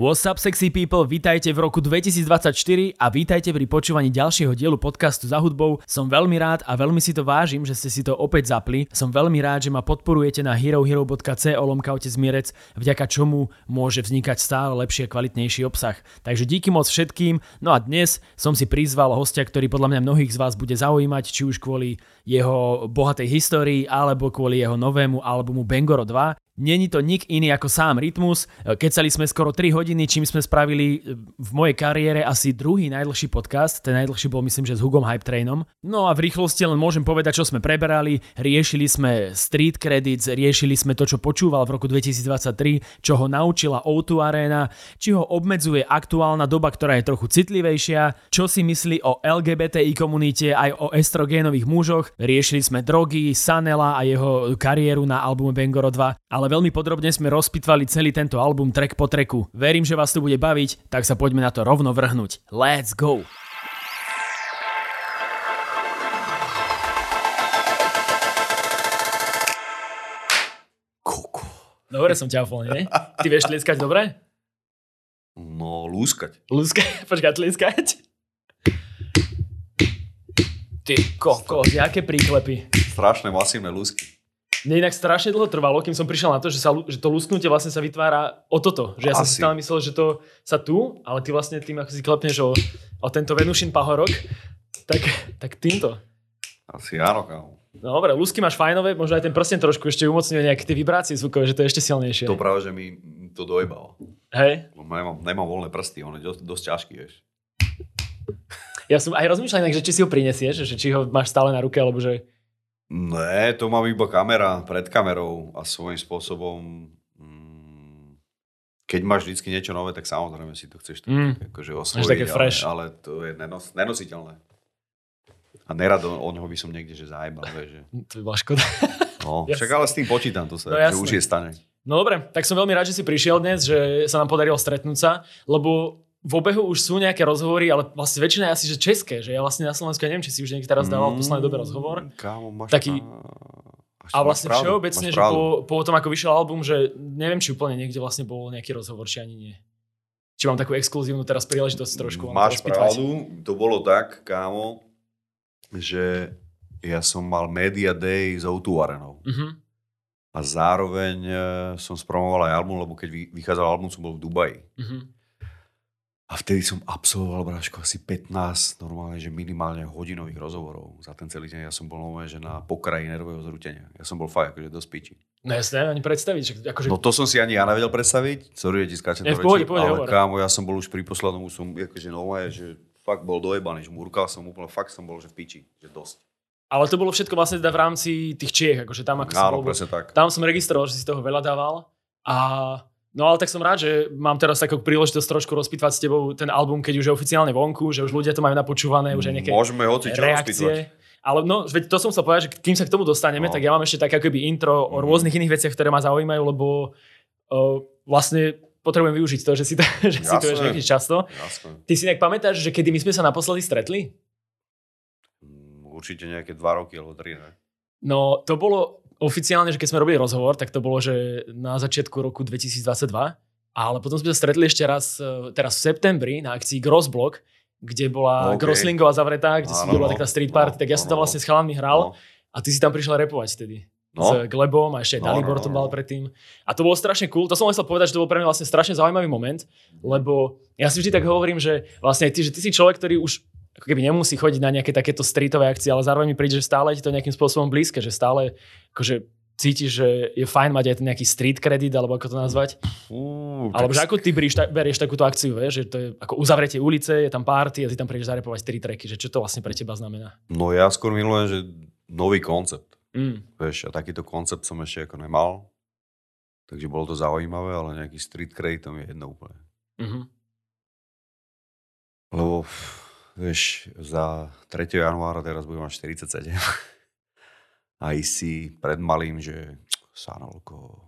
What's up sexy people, vítajte v roku 2024 a vítajte pri počúvaní ďalšieho dielu podcastu za hudbou. Som veľmi rád a veľmi si to vážim, že ste si to opäť zapli. Som veľmi rád, že ma podporujete na herohero.co lomka Mierec, vďaka čomu môže vznikať stále lepšie a kvalitnejší obsah. Takže díky moc všetkým. No a dnes som si prizval hostia, ktorý podľa mňa mnohých z vás bude zaujímať, či už kvôli jeho bohatej histórii alebo kvôli jeho novému albumu Bengoro 2. Není to nik iný ako sám Rytmus. Kecali sme skoro 3 hodiny, čím sme spravili e, v mojej kariére asi druhý najdlhší podcast. Ten najdlhší bol myslím, že s Hugom Hype Trainom. No a v rýchlosti len môžem povedať, čo sme preberali. Riešili sme street credits, riešili sme to, čo počúval v roku 2023, čo ho naučila O2 Arena, či ho obmedzuje aktuálna doba, ktorá je trochu citlivejšia, čo si myslí o LGBTI komunite aj o estrogénových mužoch. Riešili sme drogy, Sanela a jeho kariéru na albume Bengoro 2, ale veľmi podrobne sme rozpitvali celý tento album track po treku. Verím, že vás to bude baviť, tak sa poďme na to rovno vrhnúť. Let's go! Koko. Dobre som ťa nie? Ty vieš tlieskať dobre? No, lúskať. Lúskať? Počkaj, tlieskať? Ty koko, aké príklepy. Strašné masívne lúsky. Mne inak strašne dlho trvalo, kým som prišiel na to, že, sa, že to lusknutie vlastne sa vytvára o toto. Že ja som si Asi. stále myslel, že to sa tu, ale ty vlastne tým, ako si klepneš o, o tento Venušin pahorok, tak, tak týmto. Asi áno, kámo. No dobre, lusky máš fajnové, možno aj ten prsten trošku ešte umocňuje nejaké tie vibrácie zvukové, že to je ešte silnejšie. To práve, že mi to dojebalo. Hej? Lebo Nemám, nemám voľné prsty, on je dosť, dosť ťažký, vieš. Ja som aj rozmýšľal inak, že či si ho prinesieš, že či ho máš stále na ruke, alebo že... Ne, to mám iba kamera, pred kamerou a svojím spôsobom mm, keď máš vždy niečo nové, tak samozrejme si to chceš tak, Mm. akože osvojiť, také ale, fresh. ale to je nenos, nenositeľné. A nerad o, o ňoho by som niekde že zajebal, vieš. Že. To by bola škoda. No, však ale s tým počítam, to sa No že už je stane. No dobre, tak som veľmi rád, že si prišiel dnes, že sa nám podarilo stretnúť sa, lebo v obehu už sú nejaké rozhovory, ale vlastne väčšina je asi že české, že ja vlastne na Slovensku ja neviem, či si už niekde teraz dával v poslednej dobe rozhovor. Mm, Kámo, máš Taký- A vlastne pravdu, všeobecne, že po, po tom, ako vyšiel album, že neviem, či úplne niekde vlastne bol nejaký rozhovor, či ani nie. Či mám takú exkluzívnu teraz príležitosť trošku Máš pravdu, to bolo tak, kámo, že ja som mal Media Day s O2 Arenou. Mhm. A zároveň e, som spromoval aj album, lebo keď vy- vychádzal album, som bol v Dubaji. Mhm. A vtedy som absolvoval, Bráško, asi 15 normálne, že minimálne hodinových rozhovorov za ten celý deň. Ja som bol normálne, že na pokraji nervového zrútenia. Ja som bol fakt akože dosť piči. No ja si neviem ani predstaviť, že akože... No to som si ani ja nevedel predstaviť. Sorry, že ti skáčem do pohode, pohode, ale hovor. kámo, ja som bol už pri poslednom, som akože normálne, že fakt bol dojebaný, že murkal som úplne, fakt som bol, že v piči, že dosť. Ale to bolo všetko vlastne teda v rámci tých Čiech, akože tam ako som Áno, bol, presne tak. tam som registroval, že si toho veľa dával a no ale tak som rád, že mám teraz takú príležitosť trošku rozpýtvať s tebou ten album, keď už je oficiálne vonku, že už ľudia to majú napočúvané, už aj nejaké Môžeme hoci čo reakcie. Ale no, veď to som chcel povedať, že kým sa k tomu dostaneme, No. tak ja mám ešte také akoby intro o Mhm. rôznych iných veciach, ktoré ma zaujímajú, lebo uh, vlastne potrebujem využiť to, že si to, že si to vieš riešiť často. Jasné. Ty si nejak pamätáš, že kedy my sme sa naposledy stretli? Mm, Určite nejaké dva roky alebo tri, ne? No, to bolo oficiálne, že keď sme robili rozhovor, tak to bolo, že na začiatku roku 2022, ale potom sme sa stretli ešte raz, e, teraz v septembri na akcii Grossblock, kde bola OK. Groslingová zavretá, kde si Áno, bola no. taká street party, No, tak ja som tam vlastne s chalami hral No. a ty si tam prišiel repovať vtedy. No. S Glebom a ešte aj No, Dalibor no, no, bal no. predtým. A to bolo strašne cool. To som len chcel povedať, že to bol pre mňa vlastne strašne zaujímavý moment, lebo ja si vždy tak hovorím, že vlastne ty, že ty si človek, ktorý už ako keby nemusí chodiť na nejaké takéto streetové akcie, ale zároveň mi príde, že stále je to nejakým spôsobom blízke, že stále akože cítiš, že je fajn mať aj ten nejaký street credit, alebo ako to nazvať. Fú, Alebo že ako ty berieš, ta, berieš takúto akciu, vieš, že to je ako uzavretie ulice, je tam party a ty tam prídeš zarepovať tri tracky, že čo to vlastne pre teba znamená. No ja skôr milujem, že nový koncept. Mm. Vieš, a takýto koncept som ešte ako nemal. Takže bolo to zaujímavé, ale nejaký street credit to mi je jedno úplne. Mhm. Lebo, vieš, za 3. januára teraz budem mať 47. A si pred malým, že Sanolko,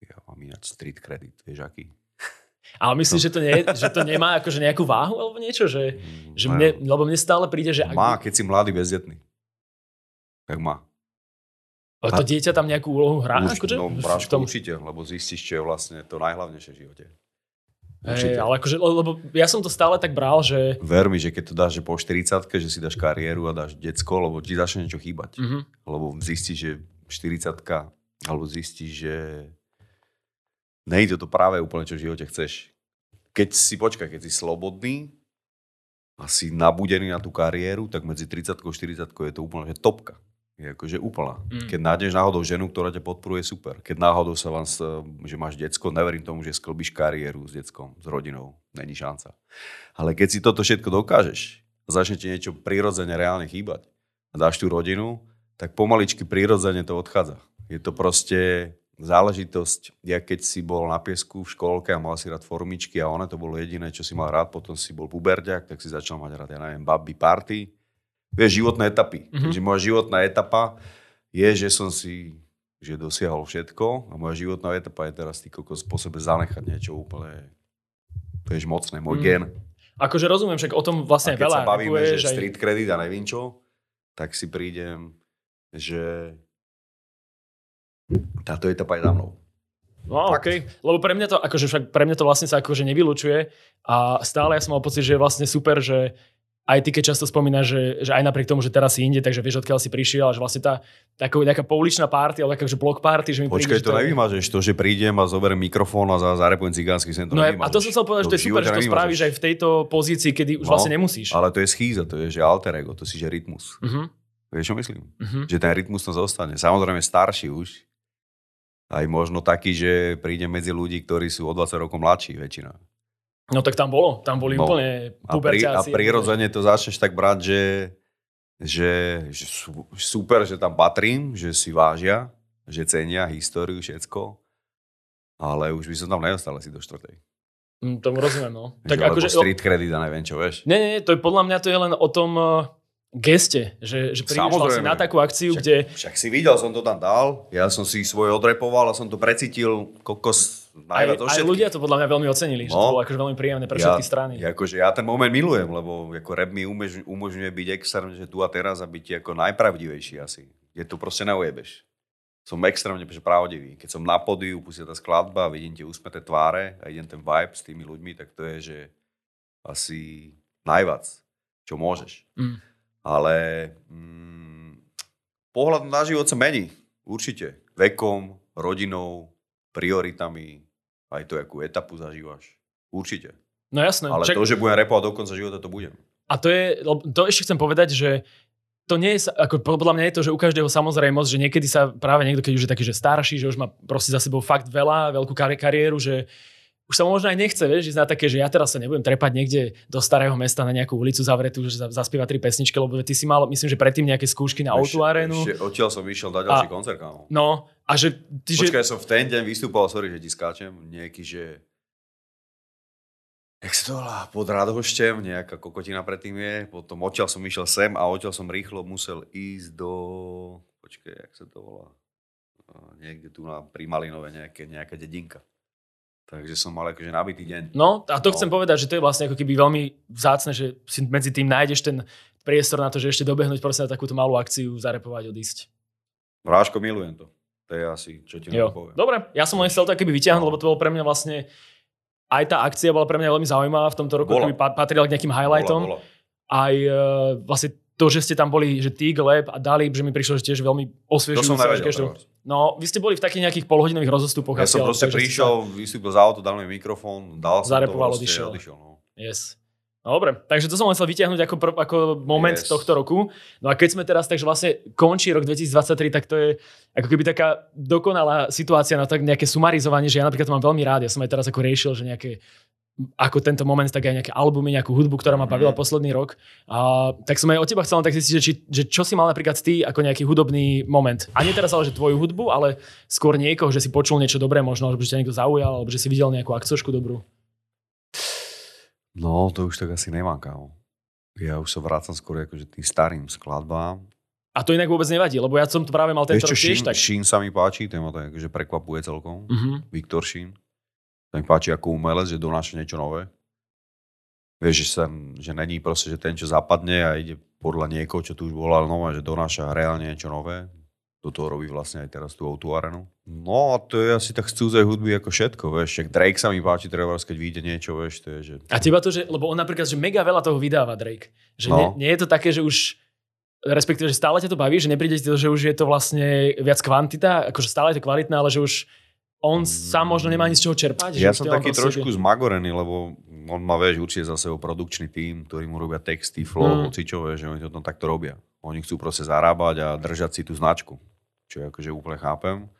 ja mám ináč street credit, vieš aký? Ale myslíš, že to, nie, že to nemá akože nejakú váhu alebo niečo? Že, Mm, že no, mne, lebo mne stále príde, že... ak- Má, keď si mladý bezdetný. Tak má. Ale to dieťa tam nejakú úlohu hrá? Urč- akože? no, v tom- určite, lebo zistíš, čo je vlastne to najhlavnejšie v živote. Hej, ale akože, lebo ja som to stále tak bral, že... Ver mi, že keď to dáš že po 40 že si dáš kariéru a dáš decko, lebo ti začne niečo chýbať. Mhm. Lebo zistíš, že 40 alebo zistíš, že nej to práve úplne, čo v živote chceš. Keď si, počkaj, keď si slobodný a si nabudený na tú kariéru, tak medzi 30 a 40 je to úplne že topka. Je akože úplná. Mm. Keď nájdeš náhodou ženu, ktorá ťa podporuje, super. Keď náhodou sa vám, s- že máš decko, neverím tomu, že sklbíš kariéru s deckom, s rodinou. Není šanca. Ale keď si toto všetko dokážeš a začne ti niečo prirodzene reálne chýbať a dáš tú rodinu, tak pomaličky prirodzene to odchádza. Je to proste záležitosť, ja keď si bol na piesku v školke a mal si rád formičky a one to bolo jediné, čo si mal rád, potom si bol puberťak, tak si začal mať rád, ja neviem, baby, party. Vieš, životné etapy. Mhm. Mm-hmm. Takže moja životná etapa je, že som si že dosiahol všetko a moja životná etapa je teraz ty kokos po sebe zanechať niečo úplne vieš, mocné, môj Mm. gen. Akože rozumiem, však o tom A vlastne keď veľa sa bavíme, že aj- street credit a neviem čo, tak si prídem, že táto etapa je za mnou. No, Fakt. OK. Lebo pre mňa to, akože však pre mňa to vlastne sa akože nevylučuje a stále ja som mal pocit, že je vlastne super, že aj ty, keď často spomínaš, že, že aj napriek tomu, že teraz si inde, takže vieš, odkiaľ si prišiel, a že vlastne tá taká, taká pouličná party, alebo taká, že blok party, že mi Počkaj, príde, že to nevymažeš, to, že prídem a zoberiem mikrofón a za, zarepujem cigánsky sen, to No a nevymažeš. to som chcel povedať, že to je super, že to spravíš aj v tejto pozícii, kedy už No, vlastne nemusíš. Ale to je schýza, to je že alter ego, to si že rytmus. Uh-huh. Vieš, čo myslím? Uh-huh. Že ten rytmus tam zostane. Samozrejme starší už. Aj možno taký, že príde medzi ľudí, ktorí sú o 20 rokov mladší väčšina. No tak tam bolo, tam boli No. úplne A, pri, a puberťáci. prirodzene to začneš tak brať, že, že, že super, že tam patrím, že si vážia, že cenia históriu, všetko. Ale už by som tam neostal asi do štvrtej. Mm, tomu rozumiem, no. Tak Tak že, street credit a neviem čo, vieš. Nie, nie, to je podľa mňa to je len o tom uh, geste, že, že prídeš Samozrejme. na takú akciu, Však- kde... Však si videl, som to tam dal, ja som si svoje odrepoval a som to precítil kokos najviac aj všetkých. ľudia to podľa mňa veľmi ocenili, že to No. bolo akože veľmi príjemné pre všetky strany. Ja, akože ja ten moment milujem, lebo ako rap mi umož, umožňuje byť extrémne, že tu a teraz a byť ako najpravdivejší asi. Je to proste neujebeš. Som extrémne pravdivý. Keď som na podiu, pustí tá skladba, vidím tie úsmeté tváre a idem ten vibe s tými ľuďmi, tak to je, že asi najvac, čo môžeš. Mm. Ale mm, pohľad na život sa mení. Určite. Vekom, rodinou, prioritami, aj to, akú etapu zažívaš. Určite. No jasné. Ale Však- to, že budem repovať do konca života, to budem. A to je, to ešte chcem povedať, že to nie je, ako podľa mňa je to, že u každého samozrejmosť, že niekedy sa práve niekto, keď už je taký, že starší, že už má proste za sebou fakt veľa, veľkú kari- kariéru, že už sa možno aj nechce, vieš, ísť na také, že ja teraz sa nebudem trepať niekde do starého mesta na nejakú ulicu zavretú, že za- zaspieva tri pesničky, lebo ty si mal, myslím, že predtým nejaké skúšky na Ešte- O2 arénu. Ešte odtiaľ som vyšiel dať ďalší A- koncert, kámo. No, a že ty, že... Počkaj, som v ten deň vystúpal, sorry, že ti skáčem, nejaký, že... Jak sa to volá? Pod Radoštem, nejaká kokotina predtým je. Potom odtiaľ som išiel sem a odtiaľ som rýchlo musel ísť do... Počkaj, jak sa to volá? Niekde tu na pri Malinove nejaké, nejaká dedinka. Takže som mal akože nabitý deň. No, a to No. chcem povedať, že to je vlastne ako keby veľmi vzácne, že si medzi tým nájdeš ten priestor na to, že ešte dobehnúť proste na takúto malú akciu, zarepovať, odísť. Vráško, milujem to. To je asi, čo ti Jo. to poviem. Dobre, ja som len chcel to keby vyťahnuť, No. lebo to bolo pre mňa vlastne aj tá akcia bola pre mňa veľmi zaujímavá v tomto roku, Bola. keby pa- patrila k nejakým highlightom. Bola, bola. Aj uh, vlastne to, že ste tam boli, že Tig, Lab a Dalib, že mi prišlo, že tiež veľmi To osviežujúce. som nevedel. No, vy ste boli v takých nejakých polhodinových rozostupoch. Ja som proste prišiel, vystúpil z auto, dal mi mikrofón, dal som to, proste odišiel. odišiel no. Sa... Yes. No, dobre, takže to som len chcel vyťahnuť ako, pr- ako moment Yes. tohto roku. No a keď sme teraz, takže vlastne končí rok 2023, tak to je ako keby taká dokonalá situácia na tak nejaké sumarizovanie, že ja napríklad to mám veľmi rád. Ja som aj teraz ako riešil, že nejaké ako tento moment, tak aj nejaké albumy, nejakú hudbu, ktorá ma bavila Mhm. posledný rok. A, tak som aj od teba chcel tak zistiť, že, či, že čo si mal napríklad ty ako nejaký hudobný moment. A nie teraz ale, že tvoju hudbu, ale skôr niekoho, že si počul niečo dobré možno, alebo že ťa niekto zaujal, alebo že si videl nejakú akcošku dobrú. No, to už tak asi nemám, kámo. Ja už sa vrácam skôr akože tým starým skladbám. A to inak vôbec nevadí, lebo ja som to práve mal tento Vieš rok tiež tak. Sheen sa mi páči, ten ma to akože prekvapuje celkom. Mhm. Viktor Sheen. To mi páči ako umelec, že donáša niečo nové. Vieš, že, sa, že není proste, že ten, čo zapadne a ide podľa niekoho, čo tu už bola nové, že donáša reálne niečo nové. do toho robí vlastne aj teraz tú o arenu. No a to je asi tak z cudzej hudby ako všetko, vieš. Však Drake sa mi páči, treba keď vyjde niečo, vieš, to je, že... A teba to, že, lebo on napríklad, že mega veľa toho vydáva Drake. Že No. nie, nie, je to také, že už respektíve, že stále ťa to baví, že nepríde ti to, že už je to vlastne viac kvantita, akože stále je to kvalitné, ale že už on sám možno nemá ani z čoho čerpať. že Ja už som taký trošku zmagorený, lebo on má, vieš, určite za sebou produkčný tím, ktorý mu robia texty, flow, Mm. hocičové, že oni to tam takto robia. Oni chcú proste zarábať a držať si tú značku, čo akože úplne chápem.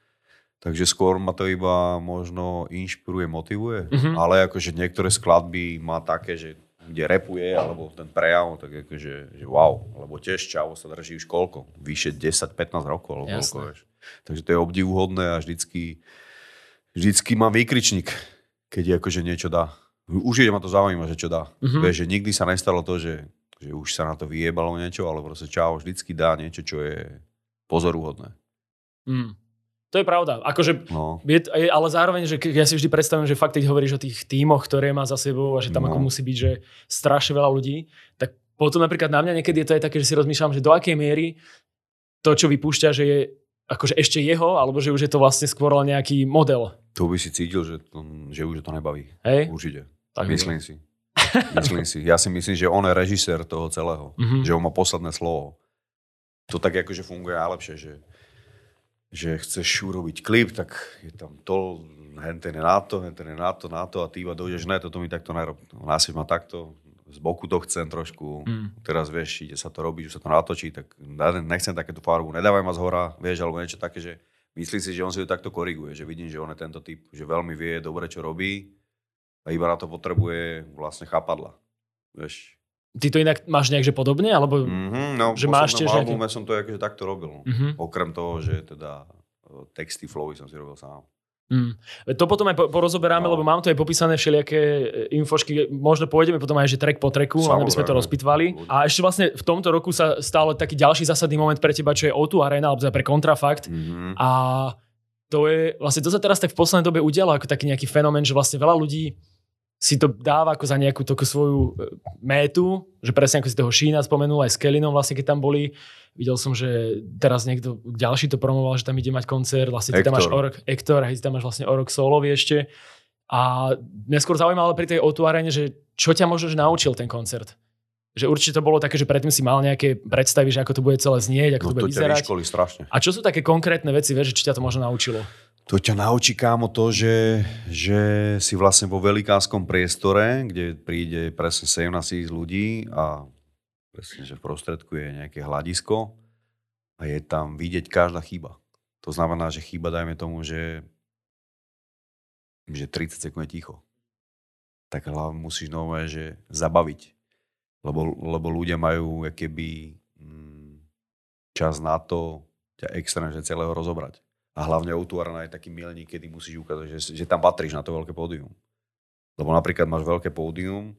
Takže skôr ma to iba možno inšpiruje, motivuje, Mhm. ale akože niektoré skladby má také, že kde repuje, alebo ten prejav, tak akože, že wow. Lebo tiež čavo sa drží už koľko? Vyše 10-15 rokov, alebo koľko, vieš. Takže to je obdivuhodné a vždycky, vždycky mám výkričník, keď je akože niečo dá. Už ma to zaujíma, že čo dá. Mhm. Vieš, že nikdy sa nestalo to, že, že už sa na to vyjebalo niečo, ale proste čavo vždycky dá niečo, čo je pozoruhodné. Mm. To je pravda. Akože No. Je, je, ale zároveň, že ja si vždy predstavím, že fakt, keď hovoríš o tých tímoch, ktoré má za sebou a že tam No. ako musí byť, že strašne veľa ľudí, tak potom napríklad na mňa niekedy je to aj také, že si rozmýšľam, že do akej miery to, čo vypúšťa, že je akože ešte jeho, alebo že už je to vlastne skôr len nejaký model. To by si cítil, že, to, že už to nebaví. Hej? Určite. Tak myslím si. Myslím si. Ja si myslím, že on je režisér toho celého. Mhm. Že on má posledné slovo. To tak akože funguje najlepšie, že, že chceš urobiť klip, tak je tam to, henten je na to, henten je na to, na to a ty iba dojdeš, ne, toto mi takto nerob. Násiť ma takto, z boku to chcem trošku, Mm. teraz vieš, ide sa to robiť, už sa to natočí, tak ne- nechcem takéto farbu, nedávaj ma z hora, vieš, alebo niečo také, že myslí si, že on si to takto koriguje, že vidím, že on je tento typ, že veľmi vie dobre, čo robí a iba na to potrebuje vlastne chápadla. Vieš. Ty to inak máš nejak, že podobne? Alebo... Mm-hmm, no, Že máš tiež albume som to akože takto robil. Mhm. Okrem toho, že teda e, texty, flowy som si robil sám. Mm. To potom aj po- porozoberáme, No. lebo mám tu aj popísané všelijaké e, infošky. Možno pôjdeme potom aj, že track po tracku, len aby sme to rozpitvali. A ešte vlastne v tomto roku sa stál taký ďalší zásadný moment pre teba, čo je O2 Arena, alebo teda pre Kontrafakt. Mm-hmm. A to je, vlastne to sa teraz tak v poslednej dobe udialo ako taký nejaký fenomén, že vlastne veľa ľudí si to dáva ako za nejakú takú svoju e, métu, že presne ako si toho Šína spomenul, aj s Kelinom vlastne, keď tam boli. Videl som, že teraz niekto ďalší to promoval, že tam ide mať koncert, vlastne ty tam máš Ektor. o rok, Ektor, hej, ty tam máš vlastne o rok solovi ešte. A mňa skôr zaujímalo pri tej O2 arene, že čo ťa možno že naučil ten koncert? Že určite to bolo také, že predtým si mal nejaké predstavy, že ako to bude celé znieť, ako No to bude to vyzerať. strašne. A čo sú také konkrétne veci, vieš, že či ťa to možno naučilo? To ťa naučí kámo to, že, že si vlastne vo velikánskom priestore, kde príde presne 17 tisíc ľudí a presne, že v prostredku je nejaké hľadisko a je tam vidieť každá chyba. To znamená, že chyba, dajme tomu, že, že 30 sekúnd je ticho. Tak hlavne musíš nové, že zabaviť. Lebo, lebo ľudia majú keby mm, čas na to ťa extrémne celého rozobrať. A hlavne Outuarana je taký milník, kedy musíš ukázať, že, že tam patríš na to veľké pódium. Lebo napríklad máš veľké pódium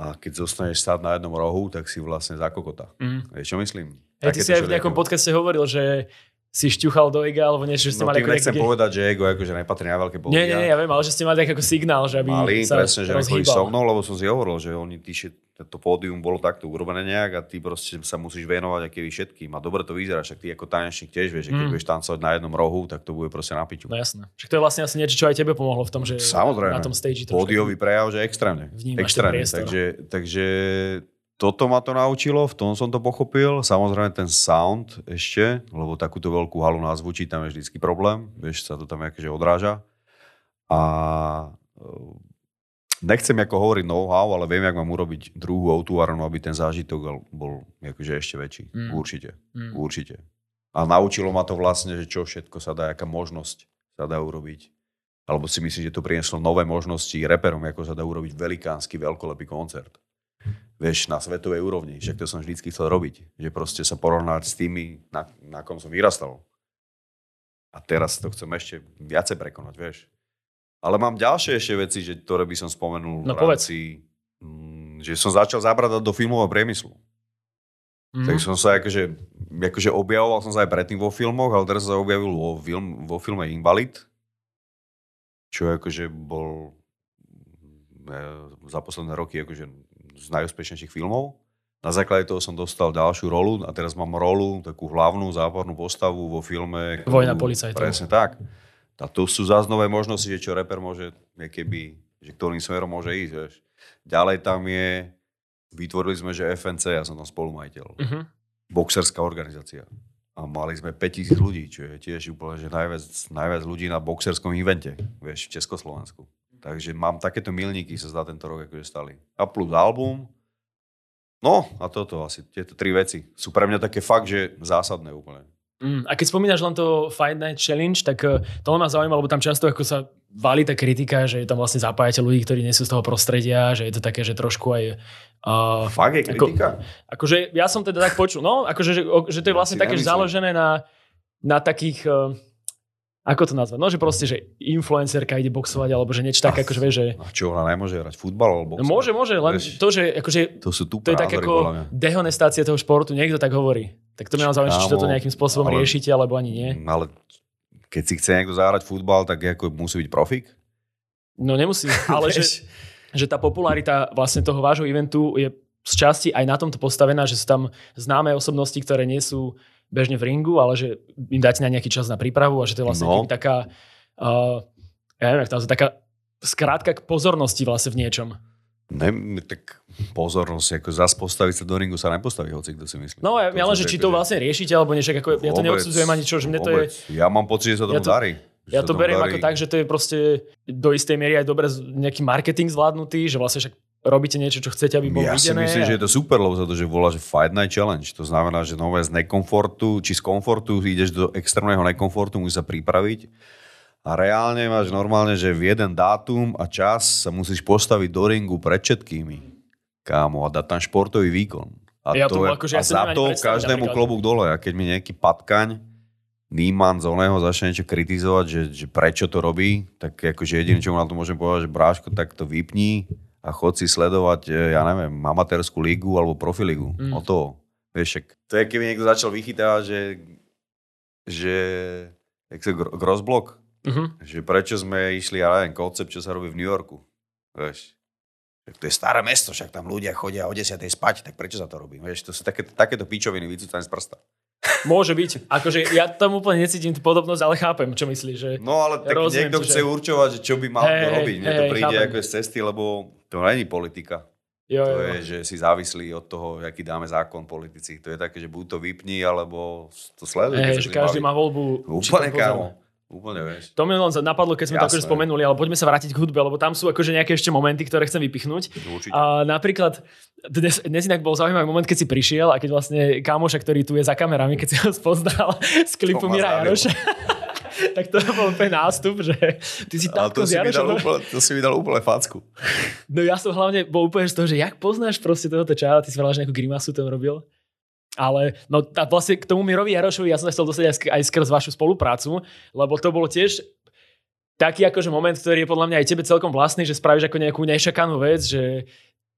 a keď zostaneš stáť na jednom rohu, tak si vlastne za kokota. Mm. Vieš, čo myslím? Hej, ty si aj v nejakom podcaste hovoril, že si šťuchal do ega, alebo niečo, že ste No mali ako nechcem nejaký... povedať, že ego akože nepatrí na veľké pódia. Nie, nie, nie, ja viem, ale že ste mali tak ako signál, že aby Mali, sa presne, že so mnou, lebo som si hovoril, že oni, ty, šet- to pódium bolo takto urobené nejak a ty proste sa musíš venovať aké všetkým. A dobre to vyzerá, však ty ako tanečník tiež vieš, že keď Mm. budeš tancovať na jednom rohu, tak to bude proste na piču. No jasné. Však to je vlastne asi niečo, čo aj tebe pomohlo v tom, že Samozrejme. na tom stage trošku. Pódiový prejav, že extrémne. Vnímaš extrémne. priestor. Takže, takže toto ma to naučilo, v tom som to pochopil. Samozrejme ten sound ešte, lebo takúto veľkú halu nás zvučí, tam je vždycky problém. Vieš, sa to tam akože odráža. A nechcem ako hovoriť know-how, ale viem, jak mám urobiť druhú outúarnu, aby ten zážitok bol akože ešte väčší. Mm. Určite. Mm. Určite. A naučilo ma to vlastne, že čo všetko sa dá, aká možnosť sa dá urobiť. Alebo si myslím, že to prinieslo nové možnosti reperom, ako sa dá urobiť velikánsky, veľkolepý koncert. Vieš, na svetovej úrovni. Však to som vždycky chcel robiť. Že proste sa porovnať s tými, na, na kom som vyrastal. A teraz to chcem ešte viacej prekonať, vieš. Ale mám ďalšie ešte veci, že, ktoré by som spomenul No v rámci, mm, že som začal zabradať do filmového priemyslu. Mm. Tak som sa akože, akože objavoval som sa aj predtým vo filmoch, ale teraz sa objavil vo, film, vo filme Invalid, čo akože bol e, za posledné roky akože z najúspešnejších filmov. Na základe toho som dostal ďalšiu rolu a teraz mám rolu, takú hlavnú zápornú postavu vo filme. Vojna policajtov. Presne tak. A tu sú zás nové možnosti, že čo reper môže, keby, že ktorým smerom môže ísť. Vieš. Ďalej tam je, vytvorili sme, že FNC, ja som tam spolumajiteľ. Uh-huh. Boxerská organizácia. A mali sme 5000 ľudí, čo je tiež úplne, že najviac, najviac ľudí na boxerskom evente, vieš, v Československu. Takže mám takéto milníky, sa zdá tento rok akože stali. A plus album, no a toto asi, tieto tri veci sú pre mňa také fakt, že zásadné úplne. Mm, a keď spomínaš len to Fight Night Challenge, tak uh, to ma zaujíma, lebo tam často ako sa valí tá kritika, že tam vlastne zapájate ľudí, ktorí nie sú z toho prostredia, že je to také, že trošku aj... Uh, Fakt je kritika? Ako, akože ja som teda tak počul, no, akože, že, že to je vlastne také založené na, na takých... Uh, ako to nazvať? No, že proste, že influencerka ide boxovať, alebo že niečo také, akože vieš, že... A čo, ona nemôže hrať futbal alebo boxovať? No, môže, môže, len Veš, to, že akože... To sú tu To je tak ako dehonestácia toho športu, niekto tak hovorí. Tak to mi zaujímavé, či toto nejakým spôsobom ale, riešite, alebo ani nie. Ale keď si chce niekto zahrať futbal, tak ako musí byť profik? No nemusí, ale že, že tá popularita vlastne toho vášho eventu je z časti aj na tomto postavená, že sú tam známe osobnosti, ktoré nie sú bežne v ringu, ale že im dáte na nejaký čas na prípravu a že to je vlastne no. taká, uh, ja neviem, to taká skrátka k pozornosti vlastne v niečom. Ne, tak pozornosť, ako zase postaviť sa do ringu sa nepostaví hoci, kto si myslí. No ja, to, len, že či to vlastne riešite, alebo niečo, ako, ja to neodsudzujem ani čo, že mne to je... Ja mám pocit, že sa tomu ja to, darí. Ja to beriem darí. ako tak, že to je proste do istej miery aj dobre nejaký marketing zvládnutý, že vlastne však robíte niečo, čo chcete, aby bolo ja videné. Ja si myslím, a... že je to super, lebo za to, že volá, že Fight Night Challenge. To znamená, že nové z nekomfortu, či z komfortu ideš do extrémneho nekomfortu, musíš sa pripraviť. A reálne máš normálne, že v jeden dátum a čas sa musíš postaviť do ringu pred všetkými. Kámo, a dať tam športový výkon. A, ja to, je, akože a ja za to každému klobúk dole. A keď mi nejaký patkaň Níman z oného začne niečo kritizovať, že, že prečo to robí, tak akože jediné, čo mu na to môžem povedať, že bráško, tak to vypni, a chod si sledovať, e, ja neviem, amatérskú lígu alebo profiligu. Mm. O to. Vieš, to je, keby niekto začal vychytávať, že, že jak sa, Grossblock, mm-hmm. že prečo sme išli, ja neviem, koncept, čo sa robí v New Yorku. Vieš, to je staré mesto, však tam ľudia chodia o 10. spať, tak prečo sa to robí? Vieš, to sú také, takéto pičoviny vycúcané z prsta. Môže byť. Akože ja tam úplne necítim tú podobnosť, ale chápem, čo myslíš. Že no ale tak rozumiem, niekto chce že... určovať, že čo by mal hey, to robiť. Mne hey, to príde chápem. ako z cesty, lebo to není politika. Jo, to jo. je, že si závislí od toho, aký dáme zákon politici. To je také, že buď to vypni, alebo to sleduje. Hey, že každý baví. má voľbu. Úplne kámo. Úplne, vieš. To mi len napadlo, keď sme Jasné. to akože spomenuli, ale poďme sa vrátiť k hudbe, lebo tam sú akože nejaké ešte momenty, ktoré chcem vypichnúť. Určite. A napríklad, dnes, dnes inak bol zaujímavý moment, keď si prišiel a keď vlastne kamoša, ktorý tu je za kamerami, keď si ho spoznal z klipu Mira Jaroša. tak to bol úplne nástup, že ty si takto to, si dal úplne, to si mi dal úplne facku. No ja som hlavne bol úplne z toho, že jak poznáš proste tohoto čáva, ty si veľa, že nejakú grimasu tam robil. Ale no a vlastne k tomu Mirovi Jarošovi ja som sa chcel dostať aj, aj skrz vašu spoluprácu, lebo to bolo tiež taký akože moment, ktorý je podľa mňa aj tebe celkom vlastný, že spravíš ako nejakú nečakanú vec, že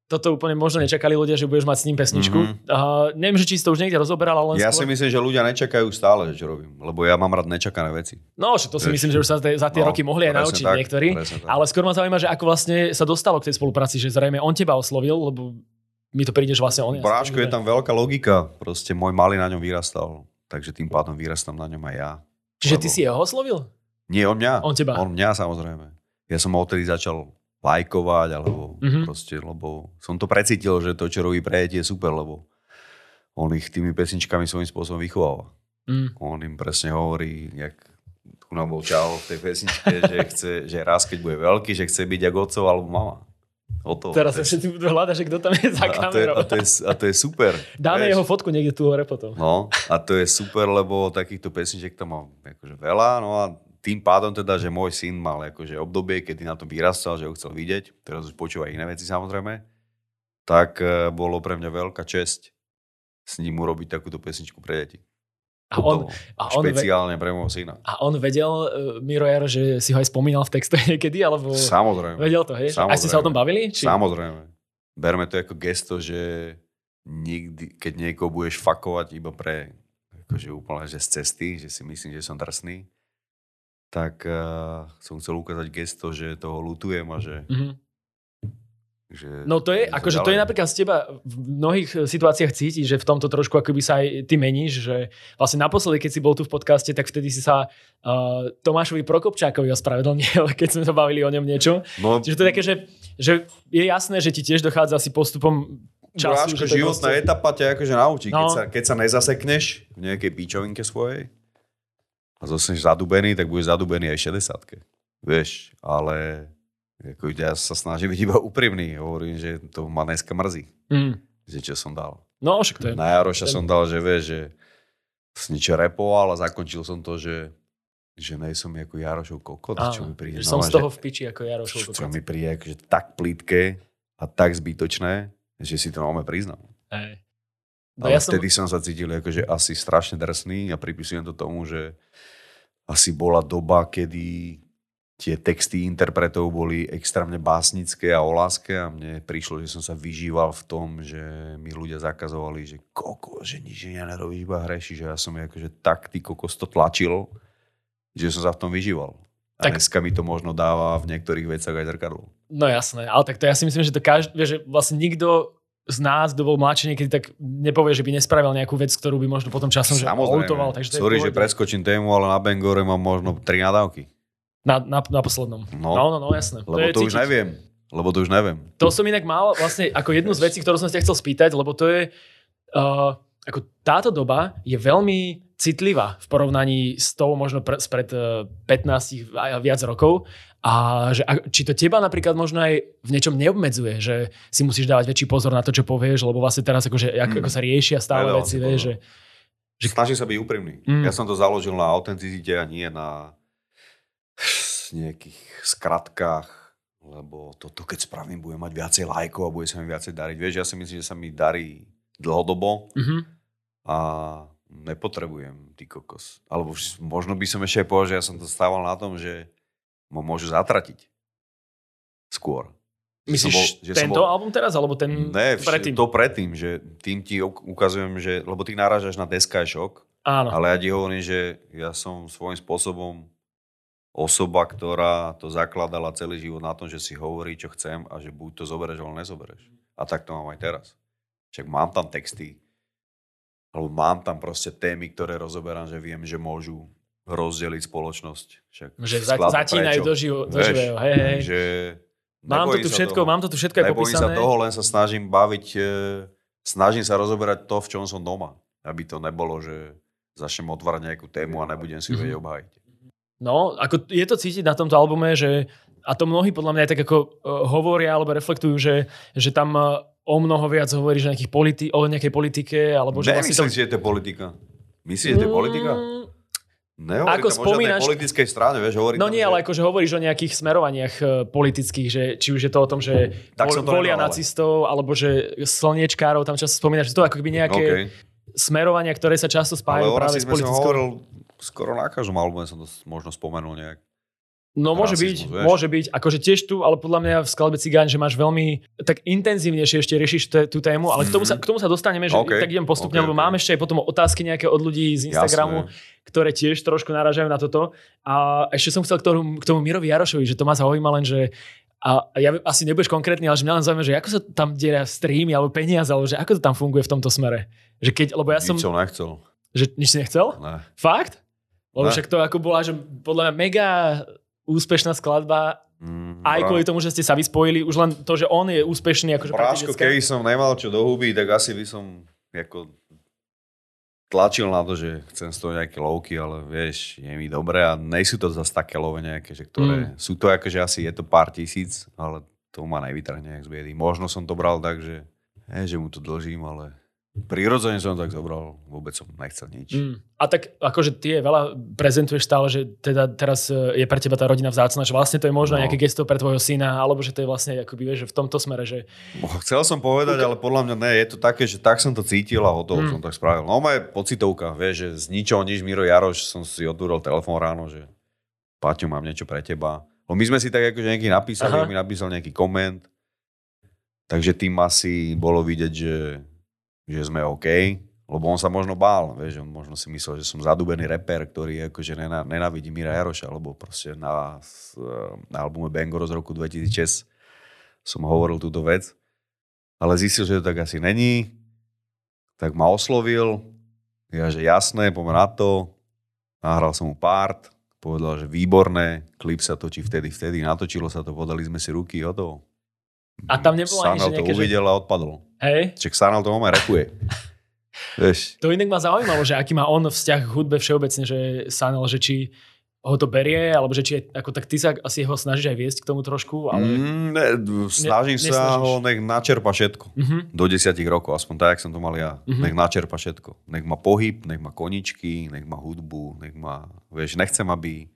toto úplne možno nečakali ľudia, že budeš mať s ním pesničku. Mm-hmm. Uh, neviem, že či si to už niekde rozoberal, ale Ja skôr... si myslím, že ľudia nečakajú stále, čo robím, lebo ja mám rád nečakané veci. No, že to si Vieš, myslím, že už sa za tie no, roky mohli aj naučiť tak, niektorí. Ale skôr ma zaujíma, že ako vlastne sa dostalo k tej spolupráci, že zrejme on teba oslovil, lebo mi to príde, že vlastne on je. Bráško, je tam veľká logika. Proste môj malý na ňom vyrastal. Takže tým pádom vyrastám na ňom aj ja. Čiže lebo... ty si jeho oslovil? Nie, on mňa. On teba? On mňa samozrejme. Ja som ho odtedy začal lajkovať, alebo mm-hmm. proste, lebo som to precítil, že to, čo robí pre je super, lebo on ich tými pesničkami svojím spôsobom vychováva. Mm. On im presne hovorí, jak tu nám bol čau v tej pesničke, že, chce, že raz, keď bude veľký, že chce byť ako otcov alebo mama. O to, Teraz sa všetci budú hľadať, že kto tam je za kamerou. A to je, a to je, a to je super. Dáme vieš. jeho fotku niekde tu hore potom. No a to je super, lebo takýchto pesniček tam mám akože veľa. No a tým pádom teda, že môj syn mal akože obdobie, kedy na to vyrastal, že ho chcel vidieť, teraz už počúva iné veci samozrejme, tak e, bolo pre mňa veľká česť s ním urobiť takúto pesničku pre deti. A on, a on špeciálne ve- pre môjho syna. A on vedel, uh, Miro Jaro, že si ho aj spomínal v texte niekedy? Alebo... Samozrejme. Vedel to, hej? Samozrejme. A ste sa o tom bavili? Či... Samozrejme. Berme to ako gesto, že nikdy, keď niekoho budeš fakovať iba pre akože úplne, že z cesty, že si myslím, že som drsný, tak uh, som chcel ukázať gesto, že toho lutujem a že mm-hmm. Že, No to je, že akože to je napríklad z teba v mnohých eh, situáciách cítiť, že v tomto trošku akoby sa aj ty meníš, že vlastne naposledy, keď si bol tu v podcaste, tak vtedy si sa uh, Tomášovi Prokopčákovi ospravedlnil, keď sme sa bavili o ňom niečo. No, Čiže to je také, že, že je jasné, že ti tiež dochádza asi postupom času. Bráško, životná proste- etapa ťa akože naučí. Keď, No. sa, keď sa nezasekneš v nejakej píčovinke svojej a zostaneš zadubený, tak budeš zadubený aj v 60 Vieš, ale ako ja sa snažím byť iba úprimný. Hovorím, že to ma dneska mrzí, Mm. že čo som dal. No, však to je. Na Jaroša ten- som dal, že vieš, že som niečo repoval a zakončil som to, že že nejsom ako Jarošov kokot, čo mi príde. že som z toho v piči ako Jarošov. čo, čo mi príde akože tak plítke a tak zbytočné, že si to máme priznal. Hej. No, Ale ja som, vtedy som sa cítil akože asi strašne drsný a pripisujem to tomu, že asi bola doba, kedy tie texty interpretov boli extrémne básnické a o láske a mne prišlo, že som sa vyžíval v tom, že mi ľudia zakazovali, že koko, že nič ja nerobíš, iba hreši, že ja som akože tak ty kokos to tlačil, že som sa v tom vyžíval. A Tak- dneska mi to možno dáva v niektorých veciach aj zrkadlo. no jasné, ale tak to ja si myslím, že to každý, že vlastne nikto z nás, kto bol mladší niekedy, tak nepovie, že by nespravil nejakú vec, ktorú by možno potom časom že outoval. Takže to Sorry, že preskočím tému, ale na Bangore mám možno tri nadávky. Na, na, na poslednom. No. No, no, no, jasné. Lebo je to, už cítiť. neviem. Lebo to už neviem. To som inak mal vlastne ako jednu z vecí, ktorú som ťa chcel spýtať, lebo to je, uh, ako táto doba je veľmi citlivá v porovnaní s tou možno pre, spred uh, 15 a viac rokov. A že, a, či to teba napríklad možno aj v niečom neobmedzuje, že si musíš dávať väčší pozor na to, čo povieš, lebo vlastne teraz akože, ako, Mm. ako sa riešia stále Nedal veci, pozor. že Že snažím sa byť úprimný. Mm. Ja som to založil na autenticite a nie na nejakých skratkách, lebo toto keď spravím, budem mať viacej lajkov a bude sa mi viacej dariť. Vieš, ja si myslím, že sa mi darí dlhodobo mhm. a nepotrebujem, ty kokos. Alebo možno by som ešte aj povedal, že ja som to stával na tom, že ma môžu zatratiť. Skôr. Myslíš bol- že tento bol- album teraz, alebo ten Ne, vš- predtým? to predtým, že tým ti uk- ukazujem, že, lebo ty narážaš na Deska Shock, Áno. ale ja ti hovorím, že ja som svojím spôsobom osoba, ktorá to zakladala celý život na tom, že si hovorí, čo chcem a že buď to zoberieš, alebo nezobereš. A tak to mám aj teraz. Však mám tam texty, alebo mám tam proste témy, ktoré rozoberám, že viem, že môžu rozdeliť spoločnosť. Však Že za, skladba zatínajú prečo? do, živo, do živého. Hej, hej. Že Mám to tu všetko, toho. mám to tu všetko aj Nebojím sa popísané. toho, len sa snažím baviť, e, snažím sa rozoberať to, v čom som doma. Aby to nebolo, že začnem otvárať nejakú tému a nebudem si ju Mhm. vedieť obhájiť. No, ako je to cítiť na tomto albume, že a to mnohí podľa mňa aj tak ako uh, hovoria alebo reflektujú, že, že tam uh, o mnoho viac hovoríš o, politi- o nejakej politike, alebo že vlastne Nemyslím si, že to je politika. Myslíš, že to je politika? Mm, Nehovorí Ako možno o spomínaš- politickej strane, vieš, hovorí No tam, nie, že... ale akože hovoríš o nejakých smerovaniach uh, politických, že či už je to o tom, že Tak to volia ale- nacistov, alebo že slniečkárov, tam často spomínaš, že to ako keby nejaké Okay. smerovania, ktoré sa často Ale spájajú o práve s politickou... hovoril skoro na každom albume som to možno spomenul nejak. No môže rasizmus, byť, vieš. môže byť. Akože tiež tu, ale podľa mňa v skladbe Cigáň, že máš veľmi tak intenzívnejšie ešte riešiš te, tú tému, ale k tomu, sa, k tomu sa dostaneme, že OK, tak idem postupne, OK, lebo OK. máme ešte aj potom otázky nejaké od ľudí z Instagramu, Jasné. ktoré tiež trošku naražajú na toto. A ešte som chcel k tomu, k tomu Mirovi Jarošovi, že to ma zaujíma len, že a ja asi nebudeš konkrétny, ale že mňa len zaujíma, že ako sa tam delia streamy alebo peniaze, alebo že ako to tam funguje v tomto smere. Že keď, lebo ja som, Nič som nechcel. že nič si nechcel? Ne. Fakt? Lebo Ne. však to ako bola, že podľa mňa mega úspešná skladba, Mm, aj kvôli tomu, že ste sa vyspojili, už len to, že on je úspešný akože decká. keby som nemal čo do huby, tak asi by som ako tlačil na to, že chcem z toho nejaké lovky, ale vieš, je mi dobré a nejsú to zase také love nejaké, že ktoré, Mm. sú to akože asi je to pár tisíc, ale to ma nevytrhne nejak z biedy. Možno som to bral tak, že, je, že mu to dlžím, ale prirodzene som tak zobral, vôbec som nechcel nič. Mm. A tak akože ty je veľa prezentuješ stále, že teda teraz e, je pre teba tá rodina vzácna, že vlastne to je možno No. nejaké gesto pre tvojho syna, alebo že to je vlastne akoby, vieš, že v tomto smere, že Chcel som povedať, ale podľa mňa ne, je to také, že tak som to cítil a hotovo Mm. som tak spravil. No moje pocitovka, vieš, že z ničoho nič Miro Jaroš som si otvoril telefón ráno, že Paťo, mám niečo pre teba. No my sme si tak akože nejaký napísali, Aha. mi napísal nejaký koment, takže tým asi bolo vidieť, že, že sme OK, lebo on sa možno bál, vieš, on možno si myslel, že som zadubený reper, ktorý akože nena- nenávidí Mira Jaroša, alebo proste na, na albume Bangoro z roku 2006 som hovoril túto vec, ale zistil, že to tak asi není, tak ma oslovil, ja, že jasné, poďme na to, nahral som mu part, povedal, že výborné, klip sa točí vtedy, vtedy, natočilo sa to, podali sme si ruky, o to. A tam nebolo ani, že nejaké, to že... uvidel a odpadol. Hej? Čak Sanel to máme repuje. Vieš, To inak ma zaujímalo, že aký má on vzťah k hudbe všeobecne, že Sanel, že či ho to berie, alebo že či je, ako tak ty sa asi ho snažíš aj viesť k tomu trošku, ale... mm, ne, snažím Ne- sa nesnažíš. ho, nech načerpa všetko. Mhm. Do desiatich rokov, aspoň tak, jak som to mal ja. Mhm. Nech načerpa všetko. Nech má pohyb, nech má koničky, nech má hudbu, nech má... Vieš, nechcem, aby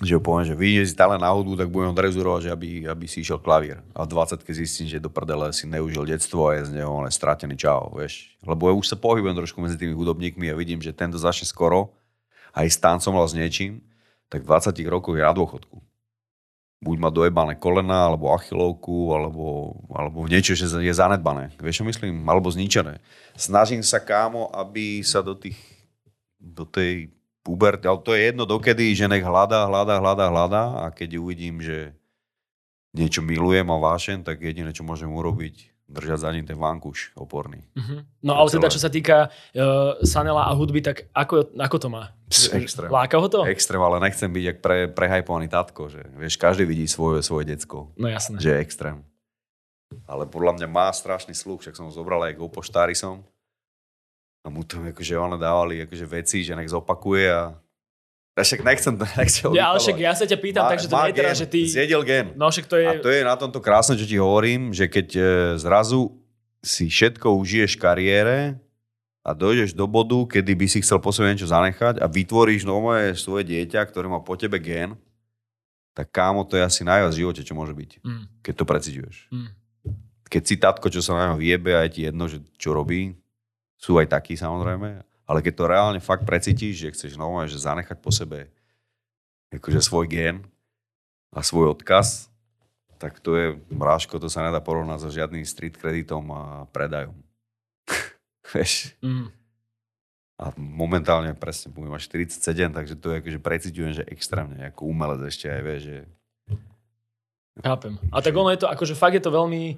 že poviem, že vidíš, že si talent na hudbu, tak budem ho drezurovať, aby, aby si išiel klavír. A v 20 zistím, že do prdele si neužil detstvo a je z neho len stratený čau, vieš. Lebo ja už sa pohybujem trošku medzi tými hudobníkmi a vidím, že tento začne skoro, aj s tancom, ale s niečím, tak v 20 rokoch je na dôchodku. Buď má dojebané kolena, alebo achilovku, alebo, alebo niečo, že je zanedbané. Vieš, čo myslím? Alebo zničené. Snažím sa, kámo, aby sa do tých, do tej puberty, ale to je jedno dokedy, že nech hľadá, hľadá, hľadá, hľadá a keď uvidím, že niečo milujem a vášen, tak jediné, čo môžem urobiť, držať za ním ten vankuš oporný. Mhm. No ale teda, čo sa týka uh, Sanela a hudby, tak ako, ako to má? Pst, extrém. Láka ho to? Extrém, ale nechcem byť jak pre, prehajpovaný tatko, že vieš, každý vidí svoje, svoje decko, No jasné. že je extrém. Ale podľa mňa má strašný sluch, však som ho zobral aj go poštári som. A mu tam akože ono dávali akože veci, že nech zopakuje a... Ja však nechcem, nechcem Ja, ale však ja sa ťa pýtam, Má- takže to nie je gen, že ty... Zjedil gen. No však to je... A to je na tomto krásne, čo ti hovorím, že keď e, zrazu si všetko užiješ v kariére a dojdeš do bodu, kedy by si chcel po sebe niečo zanechať a vytvoríš nové svoje dieťa, ktoré má po tebe gen, tak kámo, to je asi najviac v živote, čo môže byť, Mm, keď to preciťuješ. mm. Keď si tatko, čo sa na ňo vyjebe a je ti jedno, že čo robí, sú aj takí samozrejme, ale keď to reálne fakt precítiš, že chceš nové, že zanechať po sebe akože svoj gen a svoj odkaz, tak to je mráško, to sa nedá porovnať so žiadnym street kreditom a predajom. Vieš? Mm. A momentálne presne budem mať 47, takže to je akože preciťujem, že extrémne, ako umelec ešte aj vie, že Chápem. A tak ono je to, akože fakt je to veľmi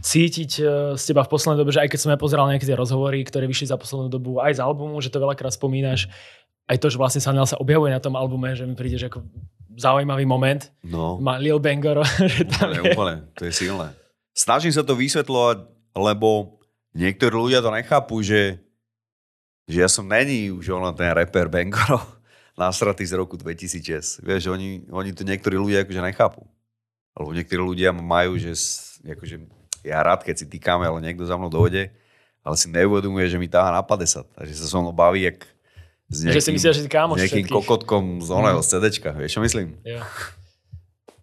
cítiť eh, z teba v poslednej dobe, že aj keď som ja pozeral nejaké tie rozhovory, ktoré vyšli za poslednú dobu, aj z albumu, že to veľakrát spomínaš, aj to, že vlastne Sanel sa objavuje na tom albume, že mi príde, že ako zaujímavý moment. no, Má Lil Bangor, že tam úplne, je. úplne, to je silné. Snažím sa to vysvetľovať, lebo niektorí ľudia to nechápu, že, že ja som není už len ten rapper Bangoro nasratý z roku 2006. Vieš, oni, oni to niektorí ľudia akože nechápu. Alebo niektorí ľudia majú, že akože, ja rád, keď si týkame, ale niekto za mnou dojde, ale si neuvedomuje, že mi táha na 50 a že sa so mnou baví, jak s Že si myslia, že kámoš nejakým všetkých. kokotkom z oného z CDčka. Vieš, čo myslím? Jo.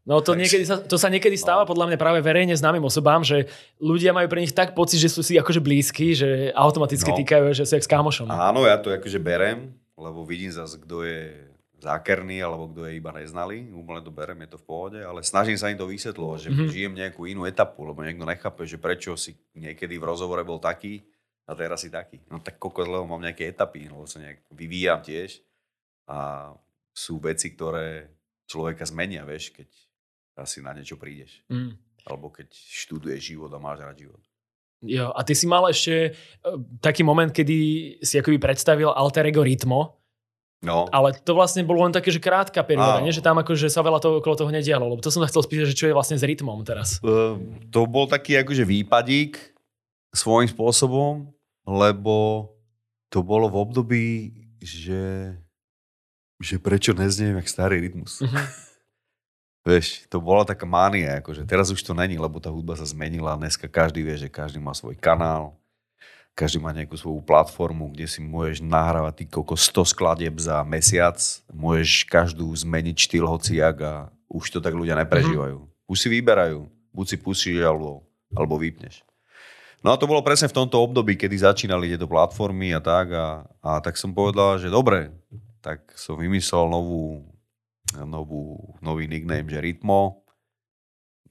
No to, niekedy sa, to sa niekedy stáva podľa mňa práve verejne známym osobám, že ľudia majú pre nich tak pocit, že sú si akože blízky, že automaticky No. týkajú, že sú jak s kamošom. Áno, ja to akože berem, lebo vidím zase, kto je zákerný, alebo kto je iba neznalý. Úplne to berem, je to v pohode, ale snažím sa im to vysvetľovať, že Mhm. žijem nejakú inú etapu, lebo niekto nechápe, že prečo si niekedy v rozhovore bol taký a teraz si taký. No tak kokos, lebo mám nejaké etapy, lebo sa nejak vyvíjam tiež a sú veci, ktoré človeka zmenia, vieš, keď asi na niečo prídeš. Mm. Alebo keď študuješ život a máš rád život. Jo, a ty si mal ešte uh, taký moment, kedy si akoby predstavil alter ego Rytmo, No, ale to vlastne bolo len také, že krátka perióda, nie? že tam akože sa veľa toho, okolo toho nedialo, lebo to som sa chcel spýtať, že čo je vlastne s rytmom teraz. Ehm, to bol taký akože výpadík svojím spôsobom, lebo to bolo v období, že, že prečo nezniem jak starý rytmus. Mhm. Vieš, to bola taká mánia, akože teraz už to není, lebo tá hudba sa zmenila. Dneska každý vie, že každý má svoj kanál, každý má nejakú svoju platformu, kde si môžeš nahrávať ty koko 100 skladieb za mesiac, môžeš každú zmeniť štýl hociak a už to tak ľudia neprežívajú. Už si vyberajú, buď si pustíš alebo, alebo vypneš. No a to bolo presne v tomto období, kedy začínali tieto platformy a tak a, a tak som povedal, že dobre, tak som vymyslel novú, novú, nový nickname, že Rytmo,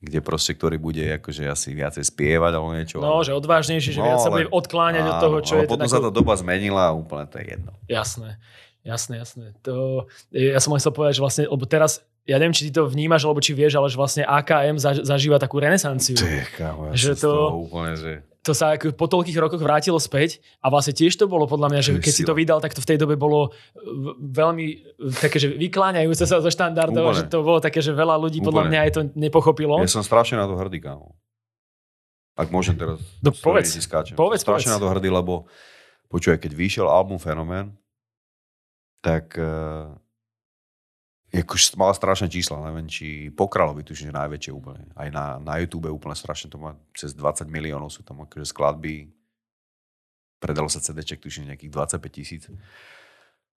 kde proste, ktorý bude akože asi viacej spievať alebo niečo. No, že odvážnejšie, že viac sa ale- bude odkláňať od toho, čo ale je potom teda sa tá doba zmenila a úplne to je jedno. Jasné, jasné, jasné. To, ja som len chcel povedať, že vlastne, lebo teraz ja neviem, či ty to vnímaš, alebo či vieš, ale že vlastne AKM zaž, zažíva takú renesanciu. Ty, kámo, ja Že to... úplne, že... To sa ako po toľkých rokoch vrátilo späť a vlastne tiež to bolo podľa mňa, že keď si to vydal, tak to v tej dobe bolo v- veľmi e, také, že vykláňajúce sa zo štandardov, Úplne. že to bolo také, že veľa ľudí podľa Úplne. mňa aj to nepochopilo. Ja som strašne na to hrdý, kámo. Ak môžem teraz... No povedz. skáčem. Povedz, strašne povedz. na to hrdý, lebo počúvaj, keď vyšiel album Fenomén, tak uh, akož mala strašné čísla, neviem, či pokralo by tuším, že najväčšie úplne. Aj na, na YouTube úplne strašne, to má cez 20 miliónov sú tam akože skladby. Predalo sa CD-ček, tuším, nejakých 25 tisíc.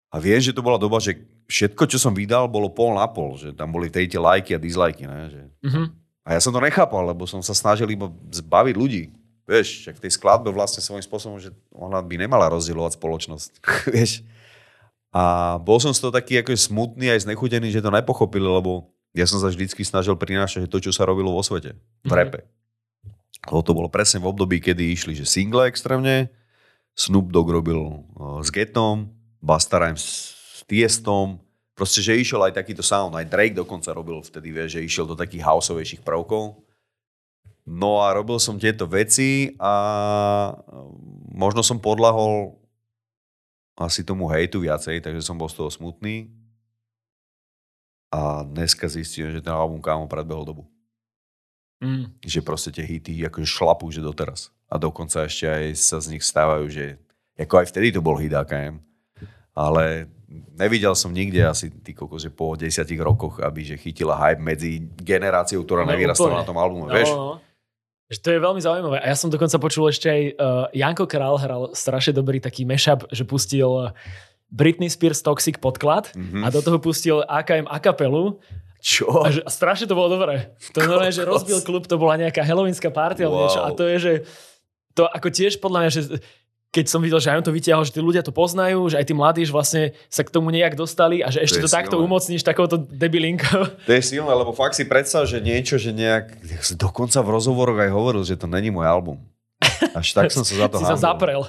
A viem, že to bola doba, že všetko, čo som vydal, bolo pol na pol, že tam boli tie lajky a dislajky, ne? Že Mhm. a ja som to nechápal, lebo som sa snažil iba zbaviť ľudí. Vieš, v tej skladbe vlastne svojím spôsobom, že ona by nemala rozdielovať spoločnosť. Vieš. A bol som z toho taký ako smutný aj znechutený, že to nepochopili, lebo ja som sa vždycky snažil prinášať to, čo sa robilo vo svete. V Mhm. repe. Lebo to bolo presne v období, kedy išli že single extrémne, Snoop Dogg robil uh, s Getom, Busta Rhymes s Tiestom, proste, že išiel aj takýto sound, aj Drake dokonca robil vtedy, vieš, že išiel do takých houseovejších prvkov. No a robil som tieto veci a možno som podľahol asi tomu hejtu viacej, takže som bol z toho smutný. A dneska zistím, že ten album kámo predbehol dobu. Mm. Že proste tie hity akože šlapú, že doteraz. A dokonca ešte aj sa z nich stávajú, že ako aj vtedy to bol hit AKM. Ale nevidel som nikde asi ty kokos, že po desiatich rokoch, aby že chytila hype medzi generáciou, ktorá No, nevyrastala na tom albume. No, Vieš? no. Že to je veľmi zaujímavé. A ja som dokonca počul ešte aj, uh, Janko Král hral strašne dobrý taký mashup, že pustil uh, Britney Spears Toxic podklad Mhm. a do toho pustil AKM akapelu Čo? a, že, a strašne to bolo dobré. To normálne, že rozbil klub, to bola nejaká halloweenská party alebo Wow. niečo a to je, že to ako tiež podľa mňa, že keď som videl, že aj on to vytiahol, že tí ľudia to poznajú, že aj tí mladí že vlastne sa k tomu nejak dostali a že ešte je to, takto silné. umocníš takouto debilinkou. To je silné, lebo fakt si predstav, že niečo, že nejak... Dokonca v rozhovoroch aj hovoril, že to není môj album. Až tak som sa za to si sa hanbil. zaprel.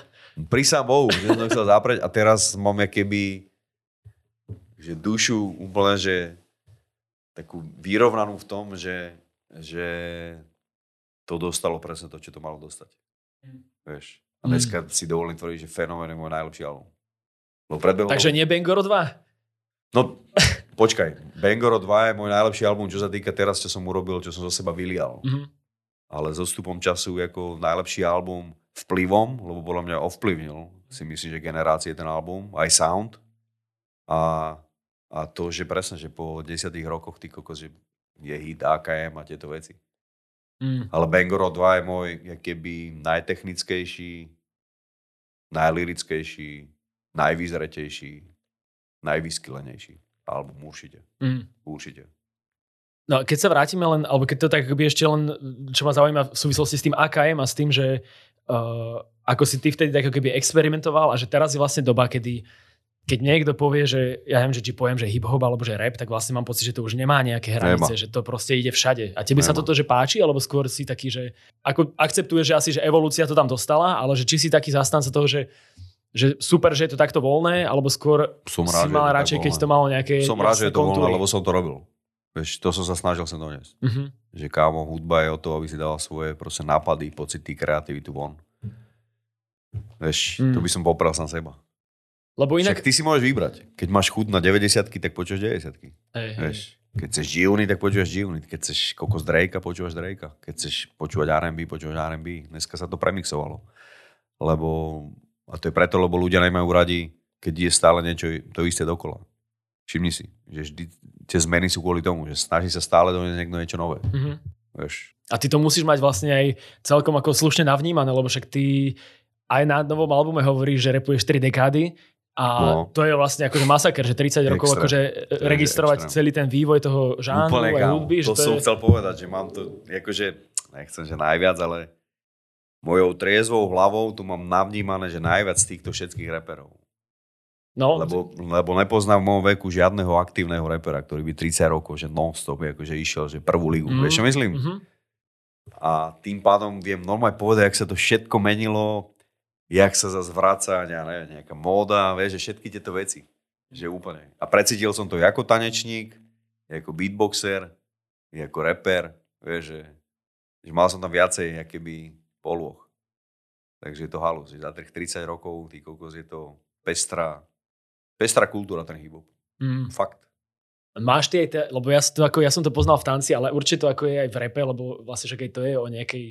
Prisám Bohu, že som to chcel zapreť a teraz mám keby že dušu úplne, že takú vyrovnanú v tom, že, že to dostalo presne to, čo to malo dostať. Vieš. A Mm. dneska si dovolím tvrdiť, že fenomén je môj najlepší album. Lebo predbehol Takže nie Bangoro 2? No, počkaj. Bangoro 2 je môj najlepší album, čo sa týka teraz, čo som urobil, čo som zo seba vylial. Mhm. Ale so stupom času ako najlepší album vplyvom, lebo podľa mňa ovplyvnil si myslím, že generácie ten album, aj sound. A, a to, že presne, že po desiatých rokoch ty kokos, že je hit AKM a tieto veci. Mm. Ale Bangoro 2 je môj keby najtechnickejší, najlirickejší, najvyzretejší, najvyskylenejší album určite. Mm. Určite. No keď sa vrátime len, alebo keď to tak akoby ešte len, čo ma zaujíma v súvislosti s tým AKM a s tým, že uh, ako si ty vtedy tak keby experimentoval a že teraz je vlastne doba, kedy keď niekto povie, že ja neviem, že či poviem, že hip-hop alebo že rap, tak vlastne mám pocit, že to už nemá nejaké hranice, Nemá. že to proste ide všade. A tebe sa Nemá. toto, že páči, alebo skôr si taký, že ako akceptuješ, že asi, že evolúcia to tam dostala, ale že či si taký zastanca toho, že že super, že je to takto voľné, alebo skôr Som si rád, je mal radšej, keď voľné. to malo nejaké Som rád, že je to voľné, kontúry. lebo som to robil. Vieš, to som sa snažil sem doniesť. Mhm. Že kámo, hudba je o to, aby si dala svoje proste nápady, pocity, kreativitu von. Vieš, Mm. to by som popral sám seba. Lebo inak... Však ty si môžeš vybrať. Keď máš chuť na 90 tak počúvaš 90 Hej, hej. Vieš, keď chceš G-Unit, tak počúvaš G-Unit. Keď chceš kokos Drakea, počúvaš Drakea. Keď chceš počúvať R&B, počúvaš R&B. Dneska sa to premixovalo. Lebo, a to je preto, lebo ľudia nemajú radi, keď je stále niečo to isté dokola. Všimni si, že vždy tie zmeny sú kvôli tomu, že snaží sa stále doniesť niekto niečo nové. Mhm. Vieš. A ty to musíš mať vlastne aj celkom ako slušne navnímané, lebo však ty aj na novom albume hovoríš, že repuješ 4 dekády a No. to je vlastne akože masaker, že 30 rokov Extrém. akože je registrovať extrém. celý ten vývoj toho žánru Úplne, aj hudby. To, že som je... chcel povedať, že mám to, akože, nechcem, že najviac, ale mojou triezvou hlavou tu mám navnímané, že najviac z týchto všetkých reperov. No, Lebo, lebo nepoznám v mojom veku žiadneho aktívneho repera, ktorý by 30 rokov, že non-stop akože išiel, že prvú ligu. Mm. Vieš, čo myslím? mhm. A tým pádom viem normálne povedať, jak sa to všetko menilo, jak sa zase ja neviem, nejaká móda, vieš, že všetky tieto veci. Že úplne. A precítil som to ako tanečník, ako beatboxer, ako rapper, vieš, že, že mal som tam viacej keby polôch. Takže je to halus, za tých 30 rokov, ty kokos, je to pestrá, pestrá kultúra ten hip Mm. Fakt. Máš ty aj, te, lebo ja, to, ako, ja som to poznal v tanci, ale určite to ako je aj v repe, lebo vlastne však aj to je o nejakej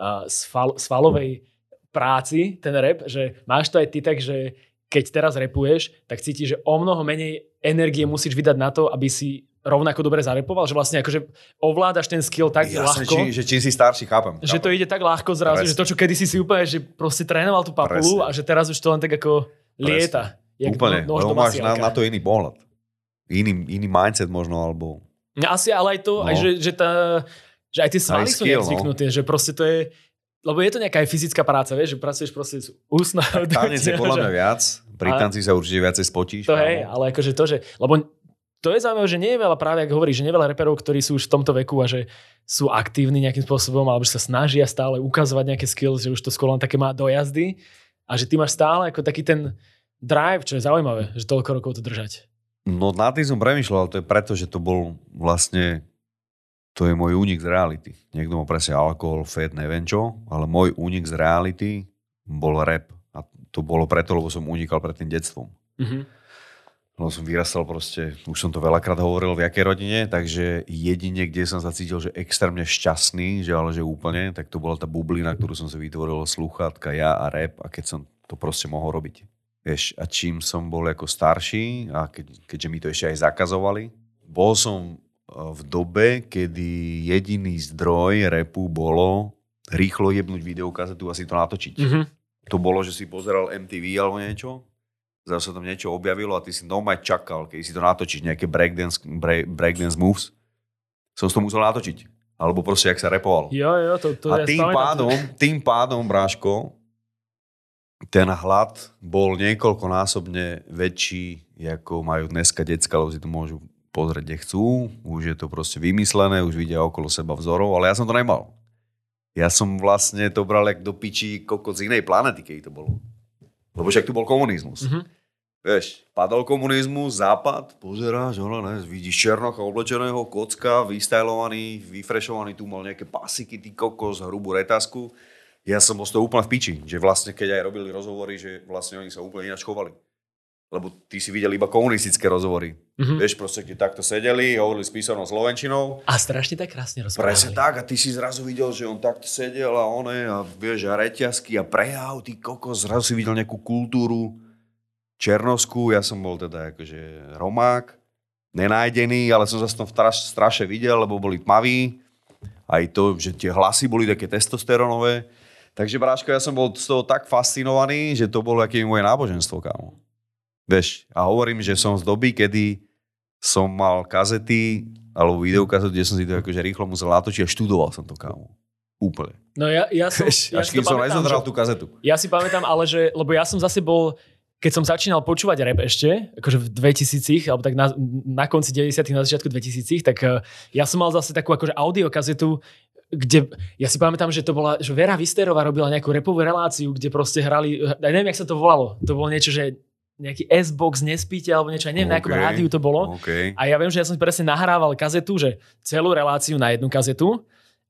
uh, sval, svalovej práci, ten rap, že máš to aj ty tak, že keď teraz repuješ, tak cítiš, že o mnoho menej energie musíš vydať na to, aby si rovnako dobre zarepoval, že vlastne akože ovládaš ten skill tak Jasne, ľahko, či, že čím si starší, chápem. že chápem. to ide tak ľahko zrazu, Presne. že to, čo kedysi si úplne, že proste trénoval tú papulu Presne. a že teraz už to len tak ako lieta. Jak Úplne, nož lebo máš na, na to iný pohľad. Iný, iný mindset možno, alebo... Asi, ale aj to, No. aj že, že, tá, že aj tie svaly sú skill, no. že proste to je, lebo je to nejaká aj fyzická práca, vieš, že pracuješ proste s ústnou. Tanec je podľa mňa viac, pri tanci sa určite viacej spotíš. To hej, ale akože to, že, lebo to je zaujímavé, že nie je veľa práve, ako hovoríš, že nie je veľa reperov, ktorí sú už v tomto veku a že sú aktívni nejakým spôsobom, alebo že sa snažia stále ukazovať nejaké skills, že už to skôr len také má dojazdy a že ty máš stále ako taký ten drive, čo je zaujímavé, že toľko rokov to držať. No nad tým som premyšľal, ale to je preto, že to bol vlastne, to je môj únik z reality. Niekto má presne alkohol, fed, neviem čo, ale môj únik z reality bol rap. A to bolo preto, lebo som unikal pred tým detstvom. Mhm. Lebo som vyrastal proste, už som to veľakrát hovoril v jakej rodine, takže jedine, kde som sa cítil, že extrémne šťastný, že ale že úplne, tak to bola tá bublina, ktorú som si vytvoril, slúchatka, ja a rap a keď som to proste mohol robiť. Vieš, a čím som bol ako starší a keď, keďže mi to ešte aj zakazovali, bol som v dobe, kedy jediný zdroj repu bolo rýchlo jebnúť videokazetu a si to natočiť Mhm. to bolo, že si pozeral MTV alebo niečo, zase sa tam niečo objavilo a ty si normálne čakal, keď si to natočíš, nejaké breakdance, break, breakdance moves, som si to musel natočiť. Alebo proste, jak sa repoval. Jo, jo, to, to a ja tým pádom, tým pádom, Bráško, ten hlad bol niekoľkonásobne väčší, ako majú dneska decka, lebo si to môžu pozrieť, kde chcú. Už je to proste vymyslené, už vidia okolo seba vzorov, ale ja som to nemal. Ja som vlastne to bral jak do piči kokot z inej planety, keď to bolo. Lebo však tu bol komunizmus. Mhm. Vieš, padol komunizmus, západ, pozeráš, ono, ne, vidíš černocha oblečeného, kocka, vystajlovaný, vyfrešovaný, tu mal nejaké pasiky, ty kokos, hrubú retasku. Ja som bol z toho úplne v piči, že vlastne keď aj robili rozhovory, že vlastne oni sa úplne ináč chovali. Lebo ty si videl iba komunistické rozhovory. Mhm. Vieš, proste, kde takto sedeli, hovorili s písanou slovenčinou, A strašne tak krásne rozprávali. Presne tak a ty si zrazu videl, že on takto sedel a one a vieš, a reťazky a prejav, ty kokos, zrazu si videl nejakú kultúru černovskú, ja som bol teda akože Romák, nenájdený, ale som zase tom straš, straše videl, lebo boli tmaví, aj to, že tie hlasy boli také testosteronové. Takže Bráško, ja som bol z toho tak fascinovaný, že to bolo aké moje náboženstvo, kámo. Vieš, a hovorím, že som z doby, kedy som mal kazety alebo videokazetu, kde som si to akože rýchlo musel natočiť a študoval som to, kámo. Úplne. No ja, ja som, ja až kým som pamätám, nezadral že- tú kazetu. Ja si pamätám, ale že, lebo ja som zase bol, keď som začínal počúvať rap ešte, akože v 2000 alebo tak na, na konci 90 na začiatku 2000 tak eh, ja som mal zase takú akože audiokazetu, kde, ja si pamätám, že to bola, že Vera Visterová robila nejakú repovú reláciu, kde proste hrali, neviem, jak sa to volalo, to bolo niečo, že nejaký S-Box nespíte, alebo niečo, ja neviem, na akom rádiu to bolo. OK. A ja viem, že ja som presne nahrával kazetu, že celú reláciu na jednu kazetu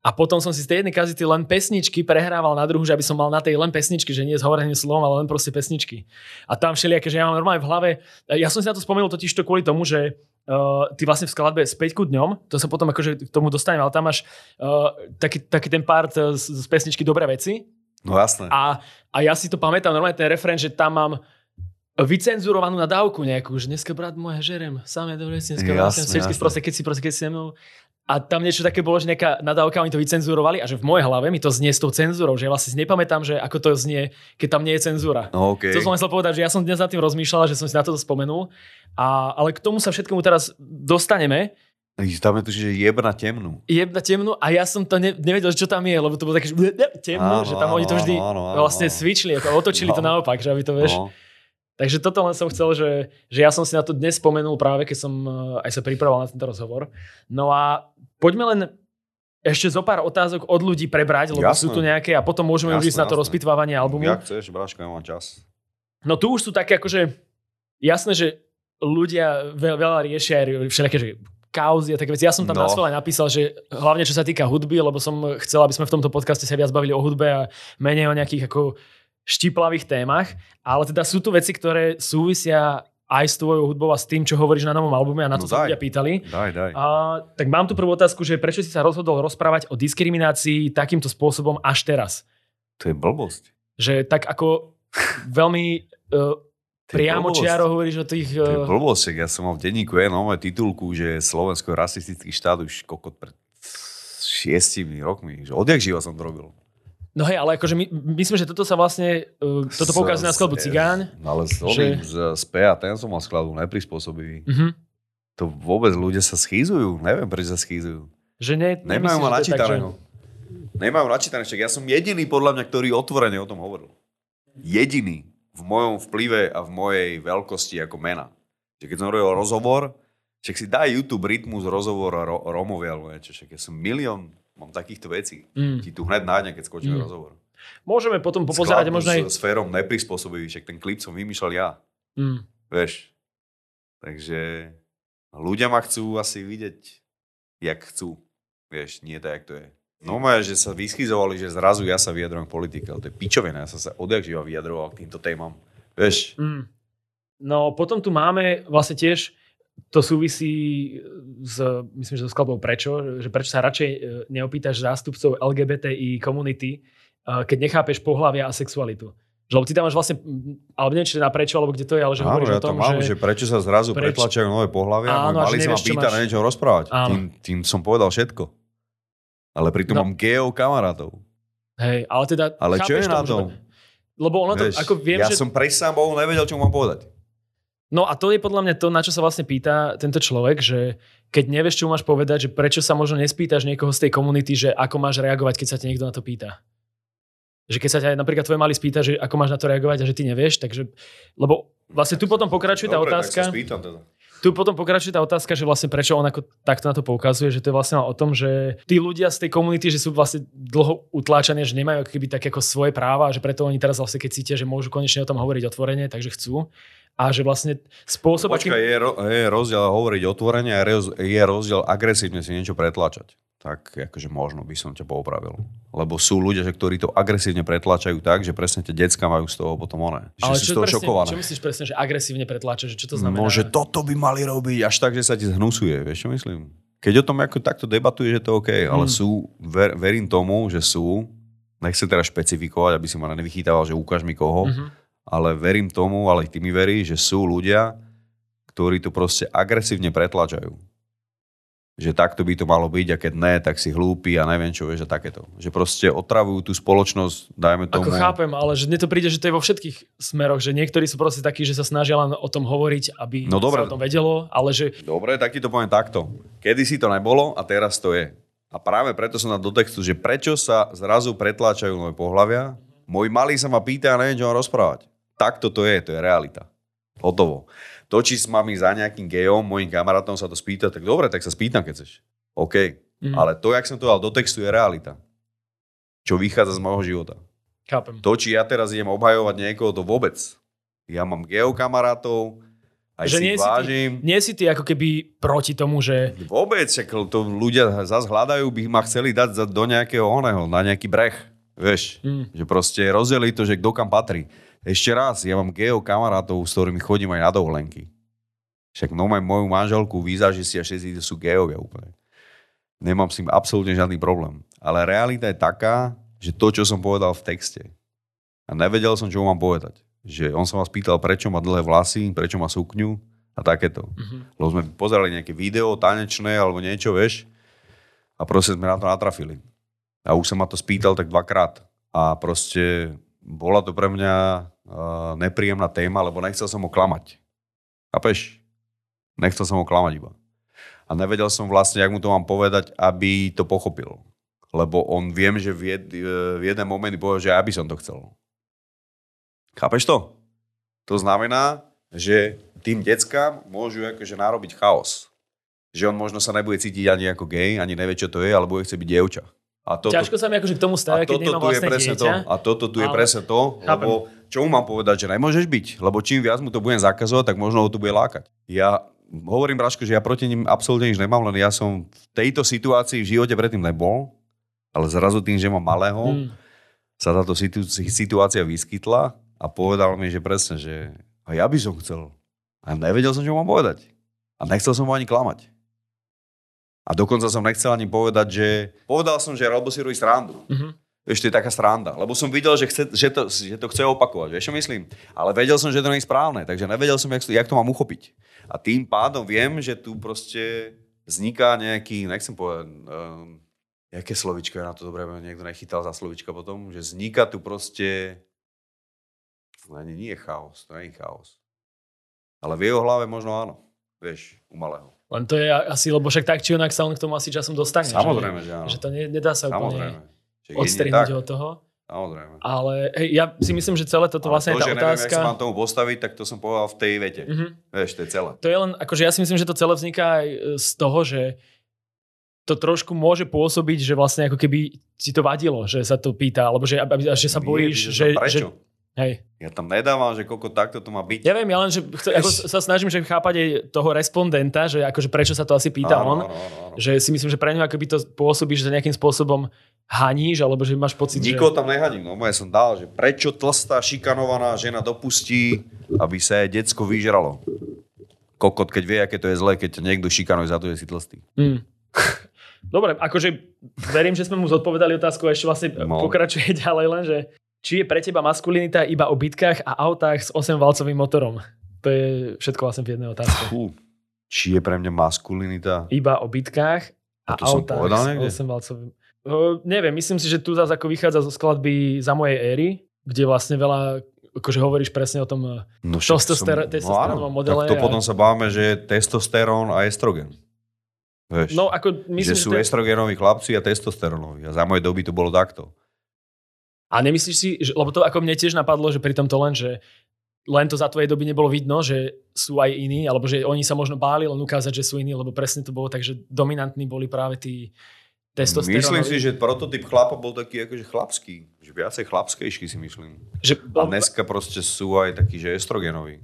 a potom som si z tej jednej kazety len pesničky prehrával na druhú, že aby som mal na tej len pesničky, že nie s hovoreným slovom, ale len proste pesničky. A tam všelijaké, že ja mám normálne v hlave, ja som si na to spomenul totiž to kvôli tomu, že uh, ty vlastne v skladbe Späť ku dňom, to sa potom akože k tomu dostanem, ale tam máš uh, taký, taký ten part uh, z, z pesničky Dobré veci No jasné. a, a ja si to pamätám, normálne ten refren, že tam mám vycenzurovanú na dávku nejakú, že dneska brat môj žerem, samé dobre dneska vlastne, všetky proste, keď si proste, keď si se mnou. A tam niečo také bolo, že nejaká nadávka, oni to vycenzurovali a že v mojej hlave mi to znie s tou cenzúrou, že ja vlastne nepamätám, že ako to znie, keď tam nie je cenzúra. No, OK. To som chcel povedať, že ja som dnes nad tým rozmýšľal, že som si na to spomenul. A, ale k tomu sa všetkému teraz dostaneme. Tam je to, že jeb na temnú. Je na temnú a ja som to ne, nevedel, čo tam je, lebo to bolo také, že temnú, Áno, že tam oni to áno, vždy áno, áno, vlastne áno. ako otočili to No. naopak, že aby to vieš. No. Takže toto len som chcel, že, že ja som si na to dnes spomenul práve, keď som eh, aj sa pripravoval na tento rozhovor. No a poďme len ešte zo pár otázok od ľudí prebrať, lebo Jasné. sú tu nejaké a potom môžeme už Jasné, ísť na to rozpitvávanie albumu. Jak chceš, Bráško, ja mám čas. No tu už sú také akože, jasné, že ľudia veľ, veľa riešia aj všelijaké, že kauzy a také veci. Ja som tam no. na svoj napísal, že hlavne čo sa týka hudby, lebo som chcel, aby sme v tomto podcaste sa viac bavili o hudbe a menej o nejakých ako štiplavých témach, ale teda sú tu veci, ktoré súvisia aj s tvojou hudbou a s tým, čo hovoríš na novom albume a na to no sa ľudia pýtali. Daj, daj. A, tak mám tu prvú otázku, že prečo si sa rozhodol rozprávať o diskriminácii takýmto spôsobom až teraz? To je blbosť. Že tak ako veľmi uh, priamo čiaro hovoríš o tých... Uh... To je e, blbosť, ja som mal v denníku jenom titulku, že Slovensko je rasistický štát už kokot pred šiestimi rokmi. Že odjak živa som to robil. No hej, ale akože my, myslím, že toto sa vlastne, uh, toto poukazuje na skladbu Cigáň. No ale s že... z, PA, ten som mal skladbu neprispôsobivý. Uh-huh. To vôbec ľudia sa schýzujú, neviem prečo sa schýzujú. Že ne, Nemajú ma načítaného. Že... Nemajú načítané, však ja som jediný podľa mňa, ktorý otvorene o tom hovoril. Jediný v mojom vplyve a v mojej veľkosti ako mena. Že keď som robil rozhovor, však si daj YouTube rytmus rozhovor a ro- Romovia, alebo niečo, však ja som milión Mám takýchto vecí. Mm. Ti tu hneď nájdem, keď skočíme mm. rozhovor. Môžeme potom popozerať možno aj... S sférom neprispôsobivý, však ten klip som vymýšľal ja. Mm. Vieš. Takže ľudia ma chcú asi vidieť, jak chcú. Vieš, nie tak, jak to je. No má, že sa vyschizovali, že zrazu ja sa vyjadrujem k politike, ale to je pičovina, ja som sa odjak živa vyjadroval k týmto témam. Vieš? Mm. No potom tu máme vlastne tiež to súvisí s, myslím, že so skladbou Prečo, že prečo sa radšej e, neopýtaš zástupcov LGBTI komunity, e, keď nechápeš pohľavia a sexualitu. Lebo ty tam máš vlastne, alebo neviem, či na prečo, alebo kde to je, ale že áno, hovoríš ja o tom, mám, že... že prečo sa zrazu preč... pretlačajú nové pohľavia, áno, mali sa ma pýtať máš... na niečo rozprávať. Tým, tým som povedal všetko. Ale pritom no. mám geov kamarátov. Hej, ale teda... Ale čo je na tom? Lebo ono to, ako viem, ja že... som pre sám Bohu nevedel, čo mám povedať. No a to je podľa mňa to, na čo sa vlastne pýta tento človek, že keď nevieš, čo máš povedať, že prečo sa možno nespýtaš niekoho z tej komunity, že ako máš reagovať, keď sa ti niekto na to pýta. Že keď sa ťa napríklad tvoje mali spýta, že ako máš na to reagovať a že ty nevieš, takže, lebo vlastne tu potom pokračuje tá Dobre, otázka. Teda. Tu potom pokračuje tá otázka, že vlastne prečo on ako takto na to poukazuje, že to je vlastne o tom, že tí ľudia z tej komunity, že sú vlastne dlho utláčaní, že nemajú keby také ako svoje práva, že preto oni teraz vlastne keď cítia, že môžu konečne o tom hovoriť otvorene, takže chcú a že vlastne spôsob... Počkaj, akým... je, je rozdiel hovoriť otvorene a je rozdiel agresívne si niečo pretlačať. Tak akože možno by som ťa poupravil. Lebo sú ľudia, že, ktorí to agresívne pretlačajú tak, že presne tie decka majú z toho potom. Že Ale čo, z toho presne, šokované. čo myslíš presne, že agresívne pretlača? Že čo to znamená? No, že toto by mali robiť až tak, že sa ti zhnusuje. Vieš, čo myslím? Keď o tom ako takto debatuje, že to OK, hmm. ale sú, ver, verím tomu, že sú, nechcem teraz špecifikovať, aby si ma nevychytával, že ukáž mi koho, mm-hmm ale verím tomu, ale ty mi verí, že sú ľudia, ktorí to proste agresívne pretlačajú. Že takto by to malo byť a keď ne, tak si hlúpi a neviem čo, vieš, a takéto. Že proste otravujú tú spoločnosť, dajme tomu. Ako chápem, ale že mne to príde, že to je vo všetkých smeroch, že niektorí sú proste takí, že sa snažia len o tom hovoriť, aby no dobre. sa o tom vedelo, ale že... Dobre, tak ti to poviem takto. Kedy si to nebolo a teraz to je. A práve preto som na do textu, že prečo sa zrazu pretláčajú nové pohľavia. Môj malý sa ma pýta a neviem, čo mám rozprávať takto to je, to je realita. Hotovo. To, či s mami za nejakým gejom, mojim kamarátom sa to spýta, tak dobre, tak sa spýtam, keď chceš. OK. Mm. Ale to, jak som to dal do textu, je realita. Čo vychádza z môjho života. Chápem. To, či ja teraz idem obhajovať niekoho, to vôbec. Ja mám geo kamarátov, aj že si nie vážim. Si ty, nie si ty ako keby proti tomu, že... Vôbec, to ľudia zase hľadajú, by ma chceli dať do nejakého oného, na nejaký breh. Vieš, mm. že proste rozdeliť to, že kto kam patrí. Ešte raz, ja mám geo kamarátov, s ktorými chodím aj na dovolenky. Však no mám moju manželku, výzažisti a všetci sú geovia úplne. Nemám s tým absolútne žiadny problém. Ale realita je taká, že to, čo som povedal v texte, a nevedel som, čo mám povedať. Že on sa ma spýtal, prečo má dlhé vlasy, prečo má sukňu a takéto. Mm-hmm. Lebo sme pozerali nejaké video tanečné alebo niečo, vieš, a proste sme na to natrafili. A už sa ma to spýtal tak dvakrát. A proste bola to pre mňa uh, nepríjemná téma, lebo nechcel som ho klamať. Chápeš? Nechcel som ho klamať iba. A nevedel som vlastne, jak mu to mám povedať, aby to pochopil. Lebo on viem, že v, jed, v jeden moment povedal, že ja by som to chcel. Chápeš to? To znamená, že tým deckám môžu akože narobiť chaos. Že on možno sa nebude cítiť ani ako gay, ani nevie, čo to je, alebo bude chce byť dievča. A toto, Ťažko sa mi akože k tomu stavia, keď nemám vlastné dieťa. To, a toto tu je ale... presne to, Chápem. lebo čo mu mám povedať, že nemôžeš byť? Lebo čím viac mu to budem zakazovať, tak možno ho to bude lákať. Ja hovorím Braško, že ja proti ním absolútne nič nemám, len ja som v tejto situácii v živote predtým nebol, ale zrazu tým, že mám malého, Mm. sa táto situ- situácia vyskytla a povedal mi, že presne, že a ja by som chcel. A nevedel som, čo mám povedať. A nechcel som ho ani klamať. A dokonca som nechcel ani povedať, že... Povedal som, že robil si robí srandu. Mhm. Vieš, to je taká sranda. Lebo som videl, že, chce, že, to, že to chce opakovať. Vieš, čo myslím? Ale vedel som, že to nie je správne. Takže nevedel som, jak, to- jak to mám uchopiť. A tým pádom viem, že tu proste vzniká nejaký, nechcem povedať, um, jaké slovičko je na to dobré, niekto nechytal za slovička potom, že vzniká tu proste, ani nie je chaos, to nie je chaos. Ale v jeho hlave možno áno, vieš, u malého. Len to je asi, lebo však tak či onak sa on k tomu asi časom dostane. Samozrejme, že áno. Že, že to ne, nedá sa Samozrejme. úplne Že odstrihnúť od toho. Samozrejme. Ale hej, ja si myslím, že celé toto Ale vlastne to, je tá že neviem, jak otázka. sa mám tomu postaviť, tak to som povedal v tej vete. Mhm. Vieš, to je celé. To je len, akože ja si myslím, že to celé vzniká aj e, z toho, že to trošku môže pôsobiť, že vlastne ako keby ti to vadilo, že sa to pýta, alebo že, že sa Nie, bojíš, že že, že? Hej. Ja tam nedávam, že koľko takto to má byť. Ja viem, ja len, že chce, ako sa snažím že chápať aj toho respondenta, že akože prečo sa to asi pýta áno, on, Áno, áno, že si myslím, že pre ňo akoby to pôsobí, že nejakým spôsobom haníš, alebo že máš pocit, Nikoho že... tam nehadím, no moje som dal, že prečo tlstá šikanovaná žena dopustí, aby sa jej decko vyžralo. Kokot, keď vie, aké to je zlé, keď niekto šikanuje za to, že si tlstý. Mm. Dobre, akože verím, že sme mu zodpovedali otázku a ešte vlastne No. pokračuje ďalej len, že či je pre teba maskulinita iba o bitkách a autách s 8-valcovým motorom? To je všetko vlastne v jednej otázke. Fú, či je pre mňa maskulinita? Iba o bitkách a, A to autách s niekde? 8-valcovým. Uh, neviem, myslím si, že tu zase ako vychádza zo skladby za mojej éry, kde vlastne veľa, akože hovoríš presne o tom eh, No, Testoster- testosterónovom áno, modele Tak to a- potom sa bávame, že je testosterón a estrogen. Vieš, No ako myslím, že sú to je- estrogenoví chlapci a testosterónoví. A za mojej doby to bolo takto. A nemyslíš si, že, lebo to ako mne tiež napadlo, že pri tomto len, že len to za tvojej doby nebolo vidno, že sú aj iní, alebo že oni sa možno báli len ukázať, že sú iní, lebo presne to bolo tak, že dominantní boli práve tí testosterónoví. Myslím si, že prototyp chlapa bol taký akože chlapský. Že viacej chlapskejší si myslím. že, A dneska proste sú aj takí, že estrogenoví.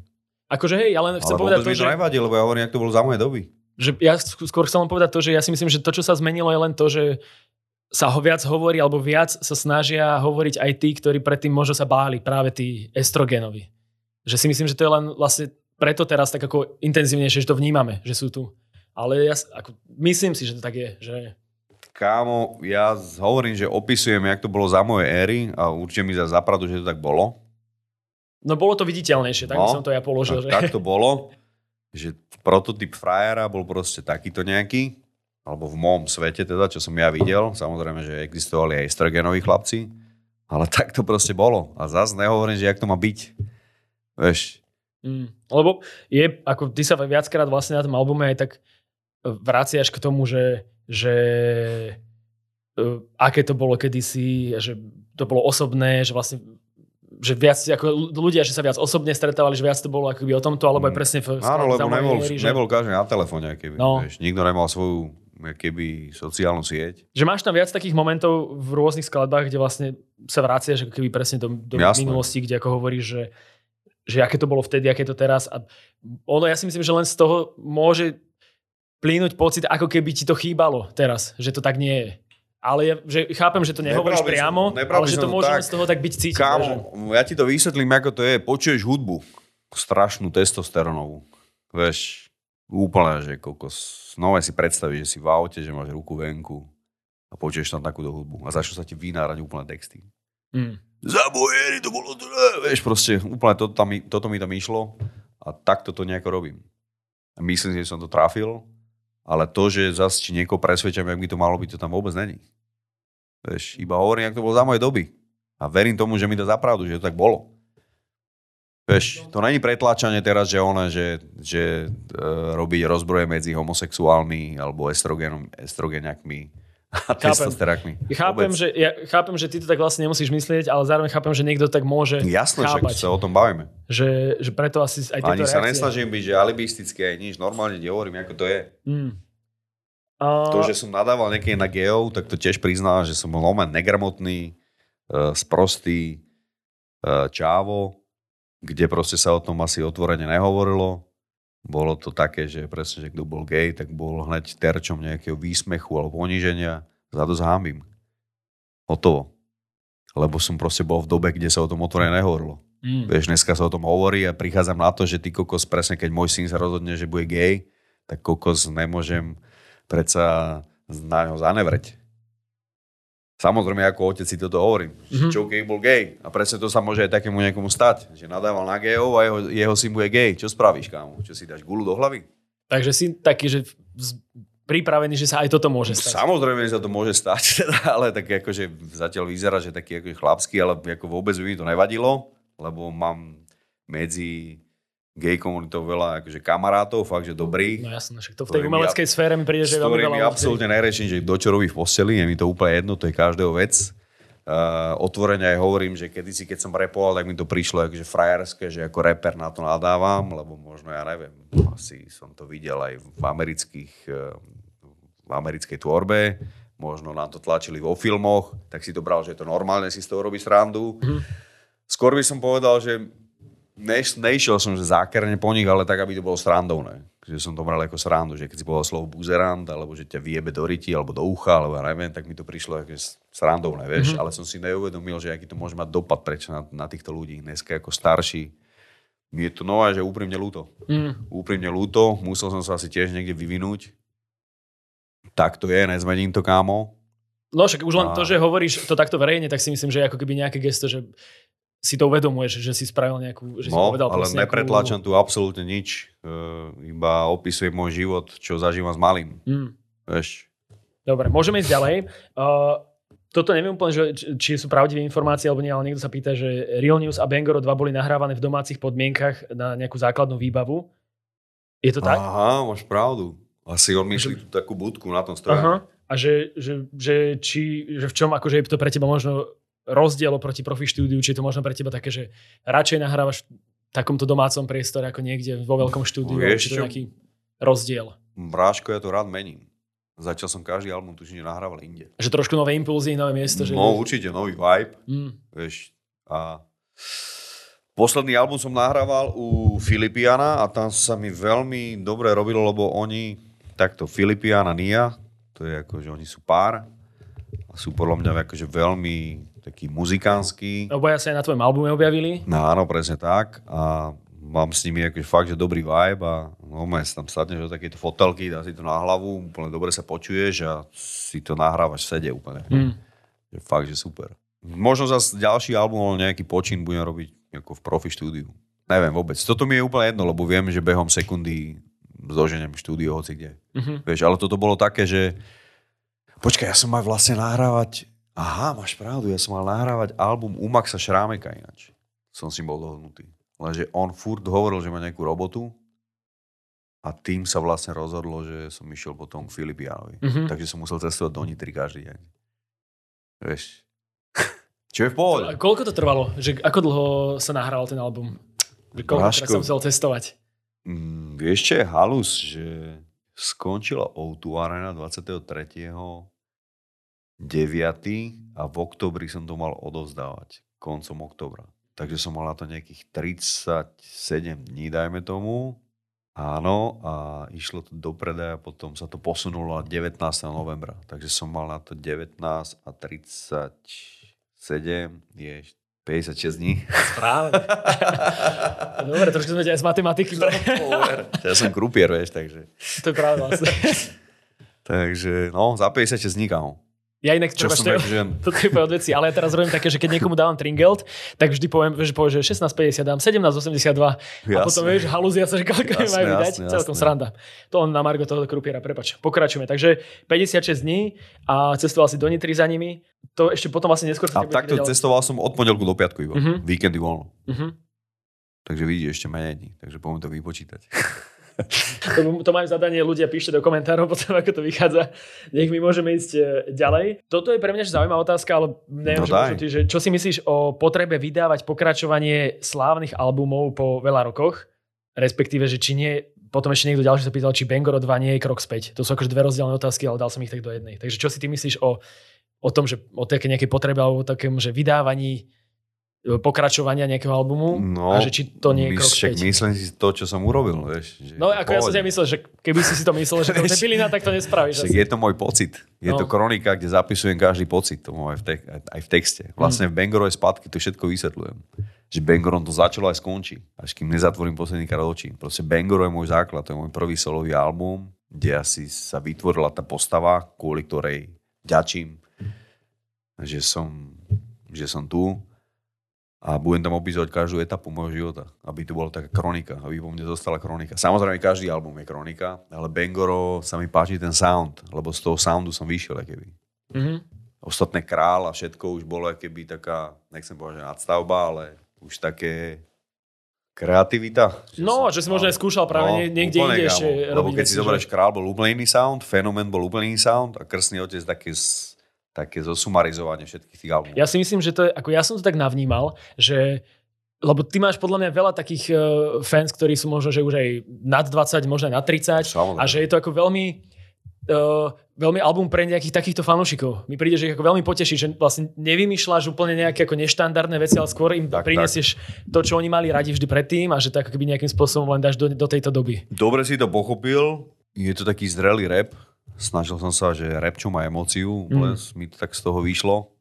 akože hej, ja len chcem Ale povedať to, že, nevadí, lebo ja hovorím, jak to bolo za mojej doby. že ja skôr skôr chcem len povedať to, že ja si myslím, že to, čo sa zmenilo, je len to, že sa ho viac hovorí, alebo viac sa snažia hovoriť aj tí, ktorí predtým možno sa báli, práve tí estrogenovi. Že si myslím, že to je len vlastne preto teraz tak ako intenzívnejšie, že to vnímame, že sú tu. Ale ja ako, myslím si, že to tak je. Že... Kámo, ja z- hovorím, že opisujem, jak to bolo za mojej éry a určite mi za zapravdu, že to tak bolo. No bolo to viditeľnejšie, tak No, som to ja položil. Že... Tak, tak to bolo, že prototyp frajera bol proste takýto nejaký, alebo v môjom svete teda, čo som ja videl. Samozrejme, že existovali aj estrogenoví chlapci, ale tak to proste bolo. A zase nehovorím, že jak to má byť. Vieš, Mm. Lebo je, ako ty sa viackrát vlastne na tom albume aj tak vraciaš k tomu, že, že uh, aké to bolo kedysi, že to bolo osobné, že vlastne že viac, ako ľu- ľudia, že sa viac osobne stretávali, že viac to bolo akoby o tomto, alebo aj Mm. presne v áno, lebo nebol, nebol každý na telefóne, keby, No. vieš, nikto nemal svoju keby sociálnu sieť. že máš tam viac takých momentov v rôznych skladbách, kde vlastne sa vraciaš ako keby presne do, do minulosti, kde ako hovoríš, že, že aké to bolo vtedy, aké to teraz. A ono, ja si myslím, že len z toho môže plínuť pocit, ako keby ti to chýbalo teraz, že to tak nie je. Ale ja, že chápem, že to nehovoríš som- priamo, ale že to to môže tak. z toho tak byť cítiť. Kámo, ja ti to vysvetlím, ako to je. Počuješ hudbu, strašnú testosterónovú. Vieš, úplne, že kokos. Nové si predstavíš, že si v aute, že máš ruku venku a počuješ tam takúto hudbu a začnú sa ti vynárať úplne texty. Mm. Za to bolo ne. vieš, proste úplne toto, tam, toto mi tam išlo a takto to nejako robím. Myslím si, že som to trafil, ale to, že zase či niekoho presvedčam, jak by to malo byť, to tam vôbec není. Vieš, iba hovorím, jak to bolo za mojej doby. A verím tomu, že mi to zapravdu, že to tak bolo. Vieš, to není pretláčanie teraz, že ona, že, že e, robiť rozbroje medzi homosexuálmi alebo estrogenom, estrogeniakmi a testosterakmi. Chápem, že, ja chápem, že ty to tak vlastne nemusíš myslieť, ale zároveň chápem, že niekto tak môže chápať. však sa o tom bavíme. Že, že preto asi aj tieto Ani sa reakcie. nesnažím byť, že alibistický aj nič. Normálne ti hovorím, ako to je. Mm. A... To, že som nadával niekedy na geov, tak to tiež prizná, že som bol normálne negramotný, uh, sprostý uh, čávo, kde proste sa o tom asi otvorene nehovorilo. bolo to také, že presne, že kto bol gay, tak bol hneď terčom nejakého výsmechu alebo poníženia. Za to zhámbim. Hotovo. Lebo som proste bol v dobe, kde sa o tom otvorene nehovorilo. Mm. Vieš, dneska sa o tom hovorí a prichádzam na to, že ty kokos, presne keď môj syn sa rozhodne, že bude gay, tak kokos nemôžem predsa na ňo zanevreť. Samozrejme, ako otec si toto hovorím. Mm-hmm. Čo gay bol gay. A presne to sa môže aj takému niekomu stať. Že nadával na gayov a jeho, jeho syn bude gay. Čo spravíš, kámo? Čo si dáš gulu do hlavy? Takže si taký, že pripravený, že sa aj toto môže stať. Samozrejme, že sa to môže stať, teda, ale tak akože zatiaľ vyzerá, že taký ako chlapský, ale ako vôbec by mi to nevadilo, lebo mám medzi gay komunitou veľa akože kamarátov, fakt, že dobrých. No jasné, však to v tej umeleckej sfére mi príde, že veľmi veľa. absolútne nereším, že do čo robí v posteli, je mi to úplne jedno, to je každého vec. Uh, otvorene aj hovorím, že kedysi, keď som repoval, tak mi to prišlo akože frajerské, že ako reper na to nadávam, lebo možno, ja neviem, asi som to videl aj v amerických, uh, v americkej tvorbe, možno nám to tlačili vo filmoch, tak si to bral, že je to normálne si z toho robiť srandu. Mm-hmm. Skôr by som povedal, že neš, nešiel som že zákerne po nich, ale tak, aby to bolo srandovné. Že som to bral ako srandu, že keď si povedal slovo buzerant, alebo že ťa vyjebe do ryti, alebo do ucha, alebo ja neviem, tak mi to prišlo ako srandovné, vieš. Mm-hmm. Ale som si neuvedomil, že aký to môže mať dopad prečo na, na týchto ľudí. Dneska ako starší, mi je to nové, že úprimne ľúto. Mm. Úprimne ľúto, musel som sa asi tiež niekde vyvinúť. Tak to je, nezmením to, kámo. No však už len a... to, že hovoríš to takto verejne, tak si myslím, že ako keby nejaké gesto, že si to uvedomuješ, že si spravil nejakú... Že no, si povedal ale nepretláčam nejakú... tu absolútne nič. Uh, iba opisujem môj život, čo zažívam s malým. Mm. Vieš. Dobre, môžeme ísť ďalej. Uh, toto neviem úplne, že, či sú pravdivé informácie alebo nie, ale niekto sa pýta, že Real News a Bangoro 2 boli nahrávané v domácich podmienkach na nejakú základnú výbavu. Je to tak? Aha, máš pravdu. Asi on myslí že... tú takú budku na tom stroje. Aha. A že, že, že, či, že v čom akože je to pre teba možno rozdiel oproti profi štúdiu, či je to možno pre teba také, že radšej nahrávaš v takomto domácom priestore ako niekde vo veľkom štúdiu, Vieš, či to je nejaký rozdiel? Bráško, ja to rád mením. Začal som každý album tuším, nahrával inde. Že trošku nové impulzy, nové miesto? Že... No určite, nový vibe. Mm. Vieš, a posledný album som nahrával u Filipiana a tam sa mi veľmi dobre robilo, lebo oni, takto Filipiana Nia, to je ako, že oni sú pár a sú podľa mňa akože veľmi taký muzikánsky. Obaja sa aj na tvojom albume objavili. No áno, presne tak. A mám s nimi akože fakt, že dobrý vibe a no, tam sadneš do takéto fotelky, dá si to na hlavu, úplne dobre sa počuješ a si to nahrávaš v sede úplne. Mm. Že fakt, že super. Možno zase ďalší album, ale nejaký počin budem robiť ako v profi štúdiu. Neviem vôbec. Toto mi je úplne jedno, lebo viem, že behom sekundy zoženiem štúdio hoci kde. Mm-hmm. Vieš, ale toto bolo také, že počkaj, ja som aj vlastne nahrávať Aha, máš pravdu, ja som mal nahrávať album u Maxa Šrámeka ináč. Som si bol dohodnutý. Lenže on furt hovoril, že má nejakú robotu a tým sa vlastne rozhodlo, že som išiel potom k Filipiánovi. Mm-hmm. Takže som musel cestovať do Nitry každý deň. Vieš. Čo je v pohode? A koľko to trvalo? Že ako dlho sa nahral ten album? Že koľko Braško, sa musel testovať? Mm, vieš, čo je halus? Že skončila O2 Arena 23 9. a v oktobri som to mal odovzdávať, koncom oktobra. Takže som mal na to nejakých 37 dní, dajme tomu. Áno, a išlo to do predaja, potom sa to posunulo na 19. novembra. Takže som mal na to 19 a 37, je 56 dní. Správne. Dobre, trošku sme aj z matematiky. Ja som krupier, vieš, takže. To je práve vlastne. takže, no, za 56 dní, kamo. Ja inak Čo že... toto je odveci, ale ja teraz robím také, že keď niekomu dávam Tringelt, tak vždy poviem, že poviem, že 16,50 dám, 17,82 a potom vieš, halúzia sa, že koľko mi majú vydať, celkom sranda. To on na Margo toho krupiera, prepač. Pokračujeme. Takže 56 dní a cestoval si do Nitry za nimi. To ešte potom vlastne neskôr... A takto cestoval som od pondelku do piatku iba. Uh-huh. Víkendy voľno. Uh-huh. Takže vidíš ešte menej dní, takže poviem to vypočítať. to, to majú zadanie, ľudia píšte do komentárov potom, ako to vychádza. Nech my môžeme ísť e, ďalej. Toto je pre mňa zaujímavá otázka, ale neviem, no že, že čo si myslíš o potrebe vydávať pokračovanie slávnych albumov po veľa rokoch? Respektíve, že či nie, potom ešte niekto ďalší sa pýtal, či Bangor 2 nie je krok späť. To sú akože dve rozdielne otázky, ale dal som ich tak do jednej. Takže čo si ty myslíš o, o tom, že o také nejakej potrebe alebo o takom, že vydávaní pokračovania nejakého albumu No, a že či to nie je krok však myslím si to, čo som urobil. Vieš, že No ako ja som si myslel, že keby si si to myslel, že to je pilina, tak to nespravíš. Však asi. je to môj pocit. Je No. to kronika, kde zapisujem každý pocit. To mám aj v, tek- aj v texte. Vlastne v Bengorovej spátky to všetko vysvetľujem. Že Bengorom to začalo aj skončí. Až kým nezatvorím posledný krát oči. Proste Bengoro je môj základ. To je môj prvý solový album, kde asi sa vytvorila tá postava, kvôli ktorej ďačím, že som, že som tu a budem tam opisovať každú etapu môjho života, aby to bola taká kronika, aby po mne zostala kronika. Samozrejme, každý album je kronika, ale Bengoro sa mi páči ten sound, lebo z toho soundu som vyšiel, keby. Mhm. Ostatné král a všetko už bolo keby taká, nechcem povedať, že nadstavba, ale už také kreativita. No, že si možno aj skúšal práve nie- niekde úplne, inde ešte Lebo keď si že? zoberieš král, bol úplne iný sound, fenomén bol úplne iný sound a krstný otec také, z- také zosumarizovanie všetkých tých albumov. Ja si myslím, že to je, ako ja som to tak navnímal, že lebo ty máš podľa mňa veľa takých uh, fans, ktorí sú možno, že už aj nad 20, možno aj nad 30 Samozrejme. a že je to ako veľmi uh, veľmi album pre nejakých takýchto fanúšikov. Mi príde, že ich ako veľmi poteší, že vlastne nevymýšľaš úplne nejaké ako neštandardné veci, ale skôr im Tak, prinesieš to, čo oni mali radi vždy predtým a že to ako keby nejakým spôsobom len dáš do, do tejto doby. Dobre si to pochopil, je to taký zrelý rap. Snažil som sa, že rap čo má emóciu, Mm. len mi to tak z toho vyšlo.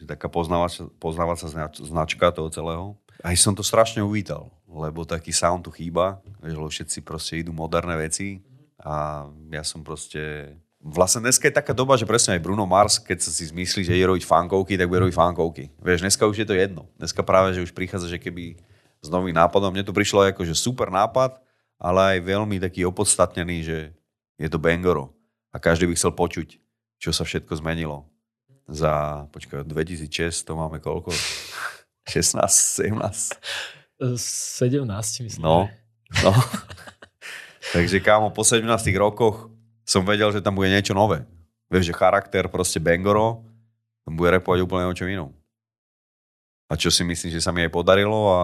Je taká poznávacia, poznávacia znač- značka toho celého. Aj som to strašne uvítal, lebo taký sound tu chýba, lebo všetci proste idú moderné veci a ja som proste... Vlastne dneska je taká doba, že presne aj Bruno Mars, keď sa si zmyslí, že ide robiť funkovky, tak bude robiť funkovky. Vieš, dneska už je to jedno. Dneska práve, že už prichádza, že keby s novým nápadom. Mne to prišlo ako, že super nápad, ale aj veľmi taký opodstatnený, že je to Bangoro. A každý by chcel počuť, čo sa všetko zmenilo. Za, počkaj, 2006 to máme koľko? 16, 17. 17, myslím. No, no. Takže kámo, po 17 rokoch som vedel, že tam bude niečo nové. Vieš, že charakter proste Bangoro tam bude repovať úplne o čom inom. A čo si myslím, že sa mi aj podarilo a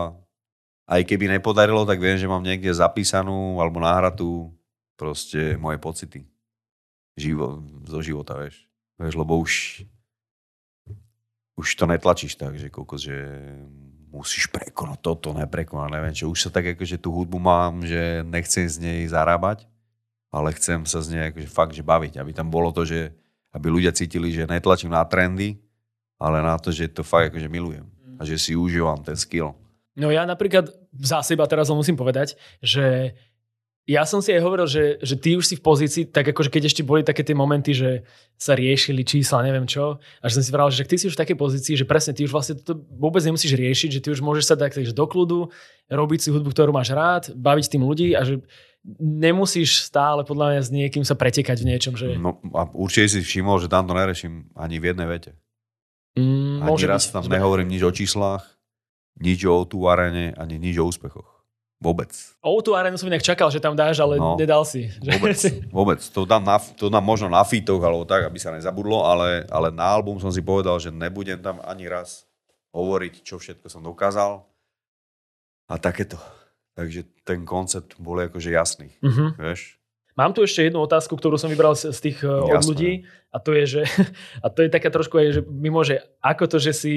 aj keby nepodarilo, tak viem, že mám niekde zapísanú alebo nahratú proste moje pocity. Živo, zo života, vieš. Vieš, lebo už už to netlačíš tak, že koľko, že musíš prekonať toto, neprekonať, neviem čo. Už sa tak akože tú hudbu mám, že nechcem z nej zarábať, ale chcem sa z nej akože fakt, že baviť. Aby tam bolo to, že aby ľudia cítili, že netlačím na trendy, ale na to, že to fakt akože milujem. A že si užívam ten skill. No ja napríklad za seba teraz musím povedať, že ja som si aj hovoril, že, že ty už si v pozícii, tak akože keď ešte boli také tie momenty, že sa riešili čísla, neviem čo, a že som si vral, že ty si už v takej pozícii, že presne ty už vlastne to vôbec nemusíš riešiť, že ty už môžeš sa dať takže do kľudu, robiť si hudbu, ktorú máš rád, baviť tým ľudí a že nemusíš stále podľa mňa s niekým sa pretekať v niečom, že No a určite si všimol, že tam to nereším ani v jednej vete. mm, Ani raz byť, tam nehovorím nič o číslach, nič o tú arene, ani nič o úspechoch. Vôbec. O tú arénu som inak čakal, že tam dáš, ale No. nedal si. Že- Vôbec, vôbec. To dám, na, to dám možno na fitoch, alebo tak, aby sa nezabudlo, ale, ale na album som si povedal, že nebudem tam ani raz hovoriť, čo všetko som dokázal. A takéto. Takže ten koncept bol akože jasný, Mhm. vieš. Mám tu ešte jednu otázku, ktorú som vybral z, tých uh, od ľudí a to je, že a to je taká trošku aj, že mimo, že ako to, že si,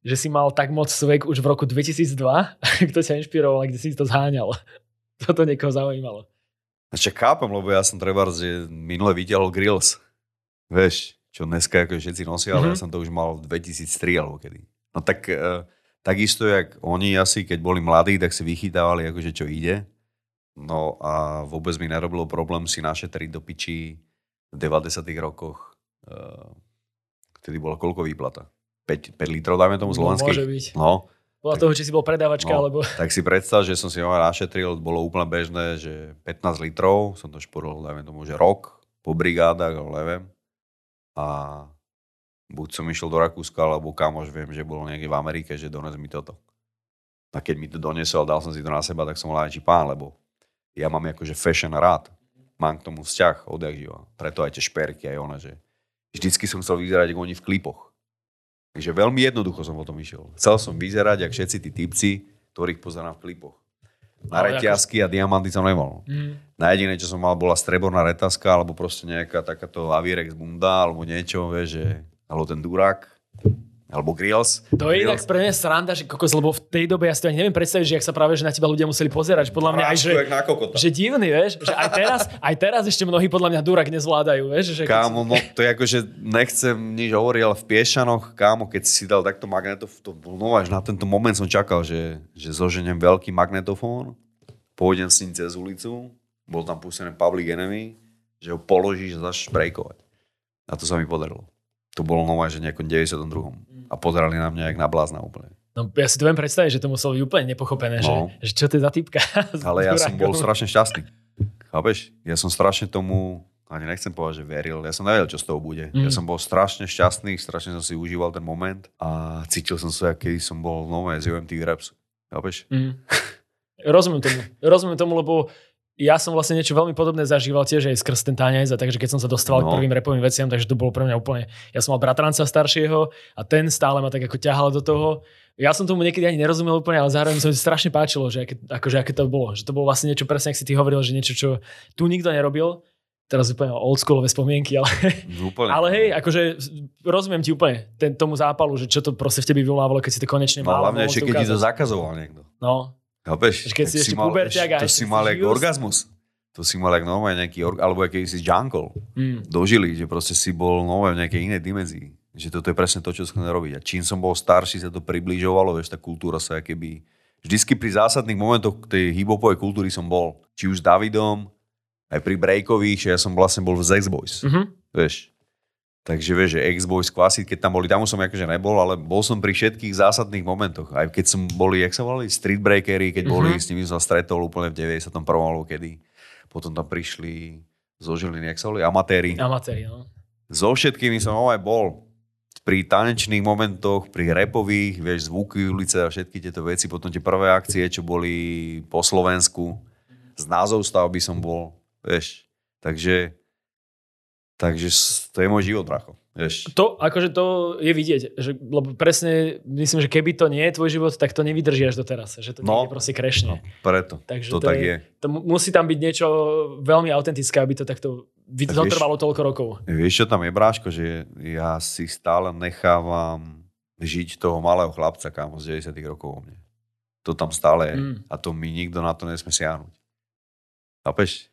že si mal tak moc svek už v roku 2002, kto ťa inšpiroval a kde si to zháňal. Toto niekoho zaujímalo. A čo chápem, lebo ja som treba, že minule vytiahol grills. Vieš, čo dneska ako všetci nosia, ale Mhm. ja som to už mal v 2003 alebo kedy. No tak e, takisto, jak oni asi, keď boli mladí, tak si vychytávali akože čo ide. No a vôbec mi nerobilo problém si našetriť do piči v 90 rokoch. E, vtedy bola koľko výplata? 5, 5 litrov, dajme tomu, No, môže byť. No, Podľa toho, či si bol predávačka, No. alebo... tak si predstav, že som si ho našetril, bolo úplne bežné, že 15 litrov, som to šporil, dajme tomu, že rok po brigádach, ale neviem. A buď som išiel do Rakúska, alebo kamož viem, že bolo niekde v Amerike, že dones mi toto. A keď mi to donesol, dal som si to na seba, tak som bol aj pán, lebo ja mám akože fashion rád. Mám k tomu vzťah odjak živa. Preto aj tie šperky, aj ona, že vždycky som chcel vyzerať ako oni v klipoch. Takže veľmi jednoducho som o tom išiel. Chcel som vyzerať, ako všetci tí typci, ktorých pozerám v klipoch. Na Ale ako- reťazky a diamanty som nemal. Mm. Na jediné, čo som mal, bola streborná retáska, alebo proste nejaká takáto Avirex bunda, alebo niečo, vieš, že, alebo ten durák. Alebo grills. To je inak pre mňa sranda, že kokos, lebo v tej dobe ja si to ani neviem predstaviť, že ak sa práve, že na teba ľudia museli pozerať, že podľa mňa aj, že, že divný, vieš, že aj teraz, aj teraz ešte mnohí podľa mňa durak nezvládajú, vieš, že Kámo, no to je ako, že nechcem nič hovoriť, ale v Piešanoch, kámo, keď si dal takto magnetofón, to bol no až na tento moment som čakal, že, že zoženiem veľký magnetofón, pôjdem s ním cez ulicu, bol tam pustený Public Enemy, že ho položíš a začneš. A to sa mi podarilo. To bolo nové, že nejakom 92. A pozerali na mňa jak na blázna úplne. No, ja si to viem predstaviť, že to muselo byť úplne nepochopené, No. že, že čo to je za typka. Ale ja som bol strašne šťastný. Chápeš? Ja som strašne tomu, ani nechcem povedať, že veril, ja som nevedel, čo z toho bude. Mm. Ja som bol strašne šťastný, strašne som si užíval ten moment a cítil som sa, keď som bol nové z UMT Raps. Chápeš? Mm. Rozumiem tomu. Rozumiem tomu, lebo ja som vlastne niečo veľmi podobné zažíval tiež aj skrz ten tanec, a takže keď som sa dostal no. No. k prvým repovým veciam, takže to bolo pre mňa úplne... Ja som mal bratranca staršieho a ten stále ma tak ako ťahal do toho. Ja som tomu niekedy ani nerozumel úplne, ale zároveň sa mi strašne páčilo, že aké, akože aké to bolo. Že to bolo vlastne niečo presne, ak si ty hovoril, že niečo, čo tu nikto nerobil. Teraz úplne oldschoolové spomienky, ale, Úplne. ale hej, akože rozumiem ti úplne ten, tomu zápalu, že čo to proste v tebe vyvolávalo, keď si to konečne no mal. hlavne mohol ešte, keď ti to zakazoval niekto. No, Chápeš? Keď si ešte mal, puberťak a to ešte si mal jak orgazmus. To si mal jak normálne nejaký, org- alebo aký si jungle. mm, dožili, že proste si bol nové v nejakej inej dimenzii. Že toto je presne to, čo chcem robiť. A čím som bol starší, sa to približovalo, vieš, tá kultúra sa keby... Vždycky pri zásadných momentoch tej hip-hopovej kultúry som bol. Či už s Davidom, aj pri breakových, že ja som vlastne bol v Zex Boys. mhm. Vieš. Takže vieš, že X-Boys Classic, keď tam boli, tam som akože nebol, ale bol som pri všetkých zásadných momentoch. Aj keď som boli, jak sa volali, Street Breakery, keď boli, Mhm. s nimi som sa stretol úplne v 91. alebo kedy. Potom tam prišli zo Žiliny, jak sa volali, amatéri. Amatéri, no. So všetkými som aj bol. Pri tanečných momentoch, pri repových, vieš, zvuky ulice a všetky tieto veci. Potom tie prvé akcie, čo boli po Slovensku. Z názov stavby som bol, vieš. Takže, takže to je môj život, bracho. Vieš. To, akože to je vidieť, že, lebo presne myslím, že keby to nie je tvoj život, tak to nevydrží až do teraz, že to No. no, proste krešne. Preto. Takže to, to tak je- je. To mu- musí tam byť niečo veľmi autentické, aby to takto Tak zotrvalo toľko rokov. Vieš, čo tam je, bráško, že ja si stále nechávam žiť toho malého chlapca, kámo, z 90 rokov o mne. To tam stále je. Mm. A to mi nikto na to nesmie siahnuť. Chápeš?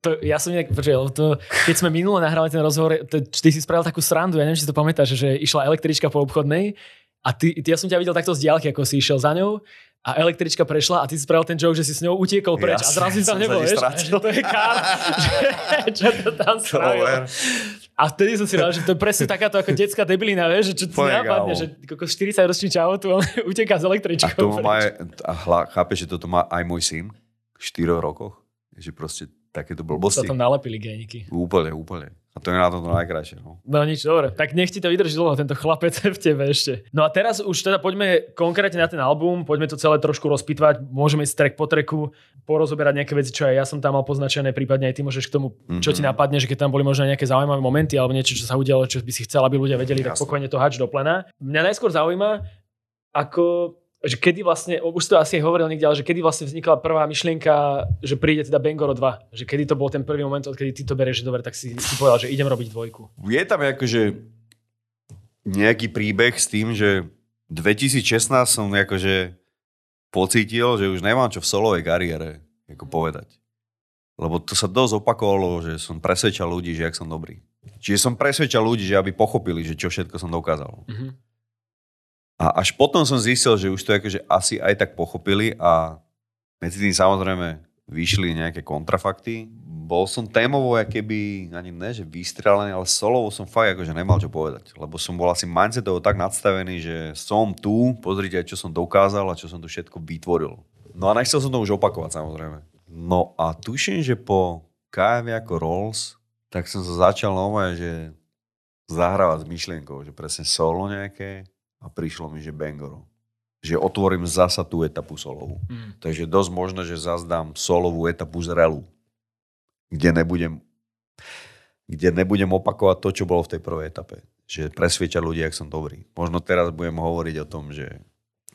To, ja som počkaj, lebo to, keď sme minule nahrali ten rozhovor, to, ty si spravil takú srandu, ja neviem, či si to pamätáš, že išla električka po obchodnej a ty, ty, ja som ťa videl takto z diálky, ako si išiel za ňou a električka prešla a ty si spravil ten joke, že si s ňou utiekol preč a Jasne, zrazu si tam nebol, vieš, že to je kár, že, čo to tam spravil. A vtedy som si dal, že to je presne takáto ako detská debilina, vieš, že čo ti kámo. že ako 40 ročný čavo tu on uteká A električkou. to má, a hla, chápeš, že toto má aj môj syn v 4 rokoch? Že proste takéto Sa blbosti. tam nalepili géniky. Úplne, úplne. A to je na tom to najkrajšie. No. No nič, dobre. Tak nech ti to vydrží dlho, tento chlapec v tebe ešte. No a teraz už teda poďme konkrétne na ten album, poďme to celé trošku rozpitvať, môžeme ísť track po tracku, porozoberať nejaké veci, čo aj ja som tam mal poznačené, prípadne aj ty môžeš k tomu, čo ti Mhm. napadne, že keď tam boli možno nejaké zaujímavé momenty alebo niečo, čo sa udialo, čo by si chcel, aby ľudia vedeli, tak Jasne. pokojne to hač do plena. Mňa najskôr zaujíma, ako že kedy vlastne, už to asi hovoril niekde, ale že kedy vlastne vznikla prvá myšlienka, že príde teda Bangoro 2. Že kedy to bol ten prvý moment, odkedy ty to berieš, že dobre, tak si, si povedal, že idem robiť dvojku. Je tam akože nejaký príbeh s tým, že 2016 som akože pocítil, že už nemám čo v solovej kariére ako povedať. Lebo to sa dosť opakovalo, že som presvedčal ľudí, že jak som dobrý. Čiže som presvedčal ľudí, že aby pochopili, že čo všetko som dokázal. Mhm. A až potom som zistil, že už to akože asi aj tak pochopili a medzi tým samozrejme vyšli nejaké kontrafakty. Bol som témovo, keby ani ne, že vystrelený, ale solovo som fakt akože nemal čo povedať. Lebo som bol asi mindsetovo tak nadstavený, že som tu, pozrite, čo som dokázal a čo som tu všetko vytvoril. No a nechcel som to už opakovať samozrejme. No a tuším, že po KF ako Rolls, tak som sa začal nové, že zahrávať s myšlienkou, že presne solo nejaké a prišlo mi, že Bangoro. Že otvorím zasa tú etapu solovú. Mm. Takže dosť možno, že zazdám solovú etapu z Relu, kde nebudem, kde nebudem opakovať to, čo bolo v tej prvej etape. Že presviečať ľudí, ak som dobrý. Možno teraz budem hovoriť o tom, že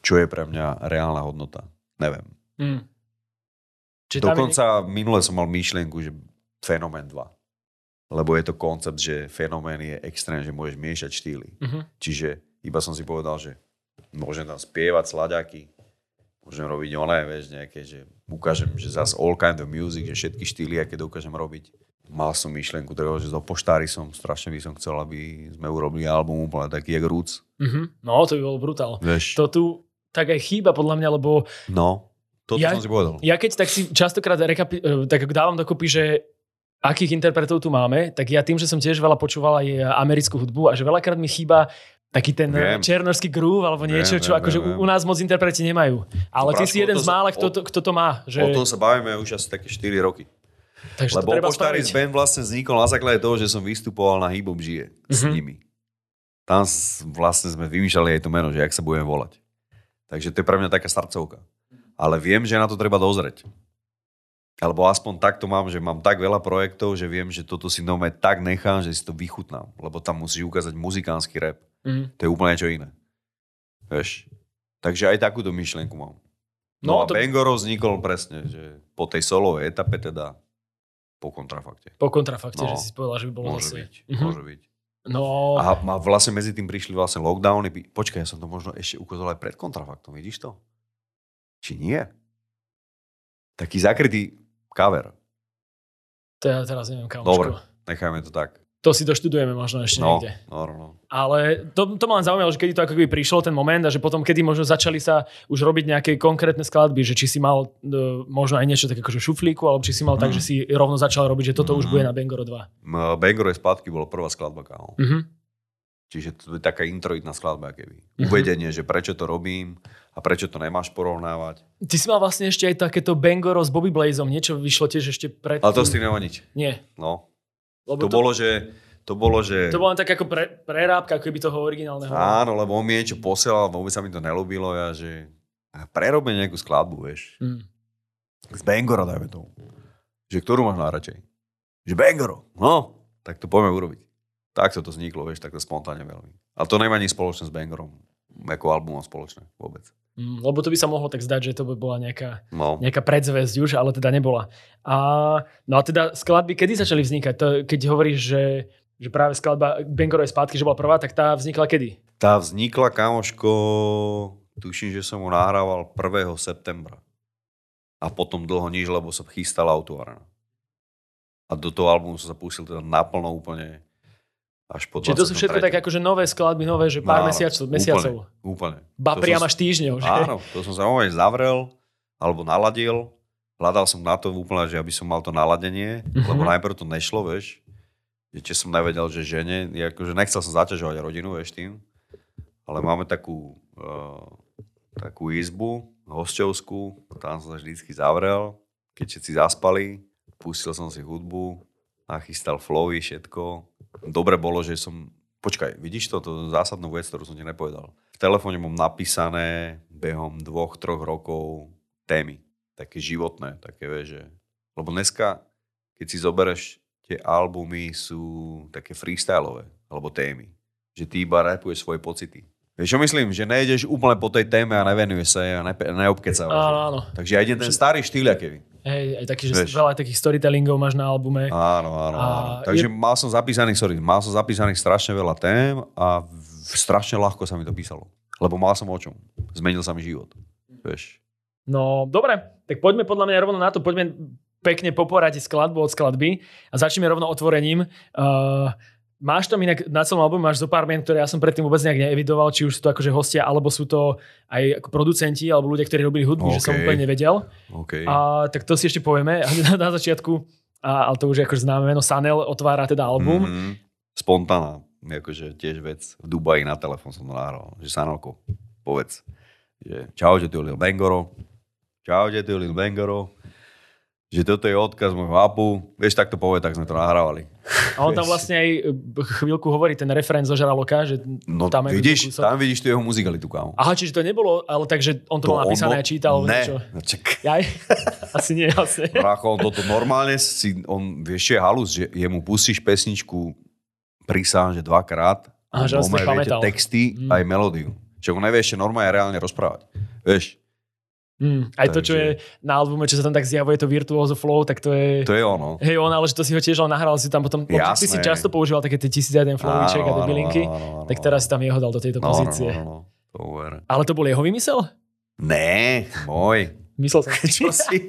čo je pre mňa reálna hodnota. Neviem. Mm. Čiže tam je Dokonca minule som mal myšlienku, že Fenomén 2. Lebo je to koncept, že fenomén je extrém, že môžeš miešať štýly. Mhm. Čiže Iba som si povedal, že môžem tam spievať slaďaky, môžem robiť oné, vieš, nejaké, že ukážem, že zase all kind of music, že všetky štýly, aké dokážem robiť. Mal som myšlienku toho, že zo poštári som, strašne by som chcel, aby sme urobili album úplne taký jak Roots. Mm-hmm. No, to by bol brutál. Vieš, To tu tak aj chýba podľa mňa, lebo no, toto Ja- som si povedal. ja keď tak si častokrát rekapi- eh, tak dávam dokopy, že akých interpretov tu máme, tak ja tým, že som tiež veľa počúval aj americkú hudbu a že veľakrát mi chýba taký ten Viem. černorský groove alebo Viem, niečo, čo viem, akože viem, u- u nás moc interpreti nemajú. Ale ty si jeden z mála, kto to, kto to má. Že, O tom sa bavíme už asi také 4 roky. takže Lebo spraviť. band vlastne vznikol na základe toho, že som vystupoval na Hip žije s Mhm. nimi. Tam vlastne sme vymýšľali aj to meno, že jak sa budeme volať. Takže to je pre mňa taká srdcovka. Ale viem, že na to treba dozrieť. Alebo aspoň takto mám, že mám tak veľa projektov, že viem, že toto si nové tak nechám, že si to vychutnám. Lebo tam musíš ukázať muzikánsky rap. Mhm. To je úplne niečo iné. Vieš. Takže aj takúto myšlienku mám. No, No, a to- Bangoro vznikol presne, že po tej solovej etape teda po kontrafakte. Po kontrafakte, No. že si povedal, že by bolo Môže zase. byť, Mhm. môže byť. No, A, a vlastne medzi tým prišli vlastne lockdowny. Počkaj, ja som to možno ešte ukázal aj pred kontrafaktom, vidíš to? Či nie? Taký zakrytý cover. to ja teraz neviem, kamoško. Dobre. Nechajme to tak. To si doštudujeme možno ešte No, niekde. no, no. Ale to, to ma len zaujímalo, že kedy to ako keby prišlo ten moment a že potom kedy možno začali sa už robiť nejaké konkrétne skladby, že či si mal e, možno aj niečo také akože šuflíku, alebo či si mal tak, Mm. že si rovno začal robiť, že toto už Mm. bude na Bangoro 2. M- Bangoro je spátky, bolo prvá skladba, kámo. Mhm. Čiže to je taká introitná skladba, keby. Mhm. Uvedenie, že prečo to robím a prečo to nemáš porovnávať. Ty si mal vlastne ešte aj takéto Bangoro s Bobby Blazom, niečo vyšlo tiež ešte pred... Ale to s tým nemá nič. Nie. No. Lebo To, bolo, že... To bolo, že... to bola len tak ako pre, prerábka, ako keby toho originálneho. Áno, lebo on mi niečo posielal, vôbec sa mi to nelúbilo, ja, že a prerobme nejakú skladbu, vieš. Mm. Z Bangora dajme tomu. Že ktorú máš najradšej? Že Bangoro. No, tak to poďme urobiť. Tak to vzniklo, vieš, takto spontánne veľmi. A to nemá nič spoločné s Bangorom. Ako albumom spoločné vôbec. Mm, lebo to by sa mohlo tak zdať, že to by bola nejaká, No. nejaká predzvesť už, ale teda nebola. A, no a teda skladby kedy začali vznikať? To, keď hovoríš, že, že práve skladba Bangorovej spátky, že bola prvá, tak tá vznikla kedy? Tá vznikla, kamoško, tuším, že som ho nahrával 1. septembra. A potom dlho nič, lebo som chystal autoarena. A do toho albumu som sa pustil teda naplno úplne až po Čiže to sú všetko 23.. tak akože nové skladby, nové, že pár No, mesiacov, mesiacov. Úplne. Ba priam až týždňov, že? Áno, to som normálne zavrel, alebo naladil. Hľadal som na to úplne, že aby som mal to naladenie, Mhm. lebo najprv to nešlo, vieš. Že či som nevedel, že žene, akože nechcel som zaťažovať rodinu, vieš, tým. Ale máme takú, uh, takú izbu, hostovskú, tam som sa vždycky zavrel, keď všetci zaspali, pustil som si hudbu, nachystal flowy, všetko. Dobre bolo, že som... Počkaj, vidíš to, to zásadnú vec, ktorú som ti nepovedal. V telefóne mám napísané behom dvoch, troch rokov témy. Také životné, také vieš, že... Lebo dneska, keď si zoberieš, tie albumy sú také freestyleové, alebo témy. Že ty iba rapuješ svoje pocity. Vieš, čo myslím? Že nejdeš úplne po tej téme a nevenuješ sa a neobkecávaš. Áno, áno. Takže idem ten starý štýl, aký Hej, aj taký, že Vieš. veľa takých storytellingov máš na albume. Áno, áno, A áno. Takže mal som zapísaných, sorry, mal som zapísaných strašne veľa tém a v- strašne ľahko sa mi to písalo. Lebo mal som o čom. Zmenil sa mi život. Vieš. No, dobre, tak poďme podľa mňa rovno na to, poďme pekne poporať skladbu od skladby a začneme rovno otvorením. Uh, máš tam inak na celom albume, máš zo pár mien, ktoré ja som predtým vôbec nejak neevidoval, či už sú to akože hostia, alebo sú to aj ako producenti, alebo ľudia, ktorí robili hudbu, že som úplne nevedel. OK. A tak to si ešte povieme na, na začiatku. A, ale to už je akože známe meno. Sanel otvára teda album. Mm-hmm. Spontánna. Akože tiež vec. V Dubaji na telefón som to nahral. Že Sanoko, povedz. Že čaute, tu je Lil Bangoro. Čaute, tu je Lil Bangoro. Že toto je odkaz môjho apu. Vieš, tak to povie, tak sme to nahrávali. A on tam vlastne aj e, chvíľku hovorí ten referén zo Žraloka, že No tam vidíš, tam vidíš tu jeho muzikalitu, kámo. Aha, čiže to nebolo, ale takže on to, mal napísané a čítal. Ne, Niečo. no čak. Jaj? Asi nie, asi. Bracho, on toto normálne si, on, vieš, je halus, že jemu pustíš pesničku, prísahám, že dvakrát, Aha, že on si to pamätal. texty Mm. aj melódiu. Čo on nevie ešte normálne reálne rozprávať. Vieš, Mm, aj to, čo je Takže- na albume, čo sa tam tak zjavuje, to Virtuoso Flow, tak to je... To je ono. Hej, on, ale že to si ho tiež ale nahral si tam potom, lebo ty si Jasné. často používal také tie 1001 flowiček a debilinky, tak teraz si tam jeho dal do tejto No, no, pozície. no, no, no. Ale to bol jeho vymysel? Né, môj. Myslel som. Čo si?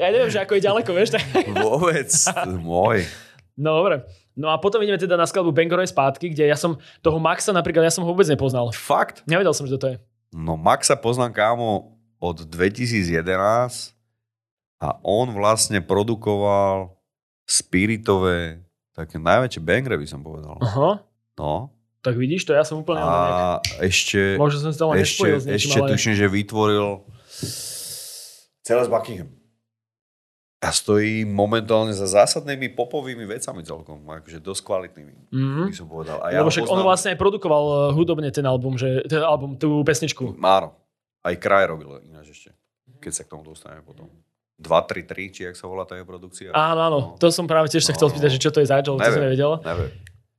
ja neviem, že ako je ďaleko, vieš. Tak... Vôbec, môj. No dobre. No a potom ideme teda na skladbu Bangoroj spátky, kde ja som toho Maxa napríklad, ja som ho vôbec nepoznal. Fakt? Nevedel som, že to je. No Maxa poznám kámo od 2011 a on vlastne produkoval spiritové, také najväčšie bangre by som povedal. Aha. No. Tak vidíš to, ja som úplne... A... A ešte, Možno som len ešte, niečím, ešte ale... tuším, že vytvoril celé z Buckingham. A stojí momentálne za zásadnými popovými vecami celkom, akože dosť kvalitnými, Mhm. by som povedal. A Lebo však on vlastne aj produkoval eh, hudobne ten album, že, ten album, tú pesničku. Áno. Aj kraj robil ináč ešte. Keď sa k tomu dostaneme potom. 2-3-3, či jak sa volá tá jeho produkcia. Áno, áno, No. to som práve tiež sa chcel No. spýtať, že čo to je zač, lebo to som Neviem. nevedel. Neviem.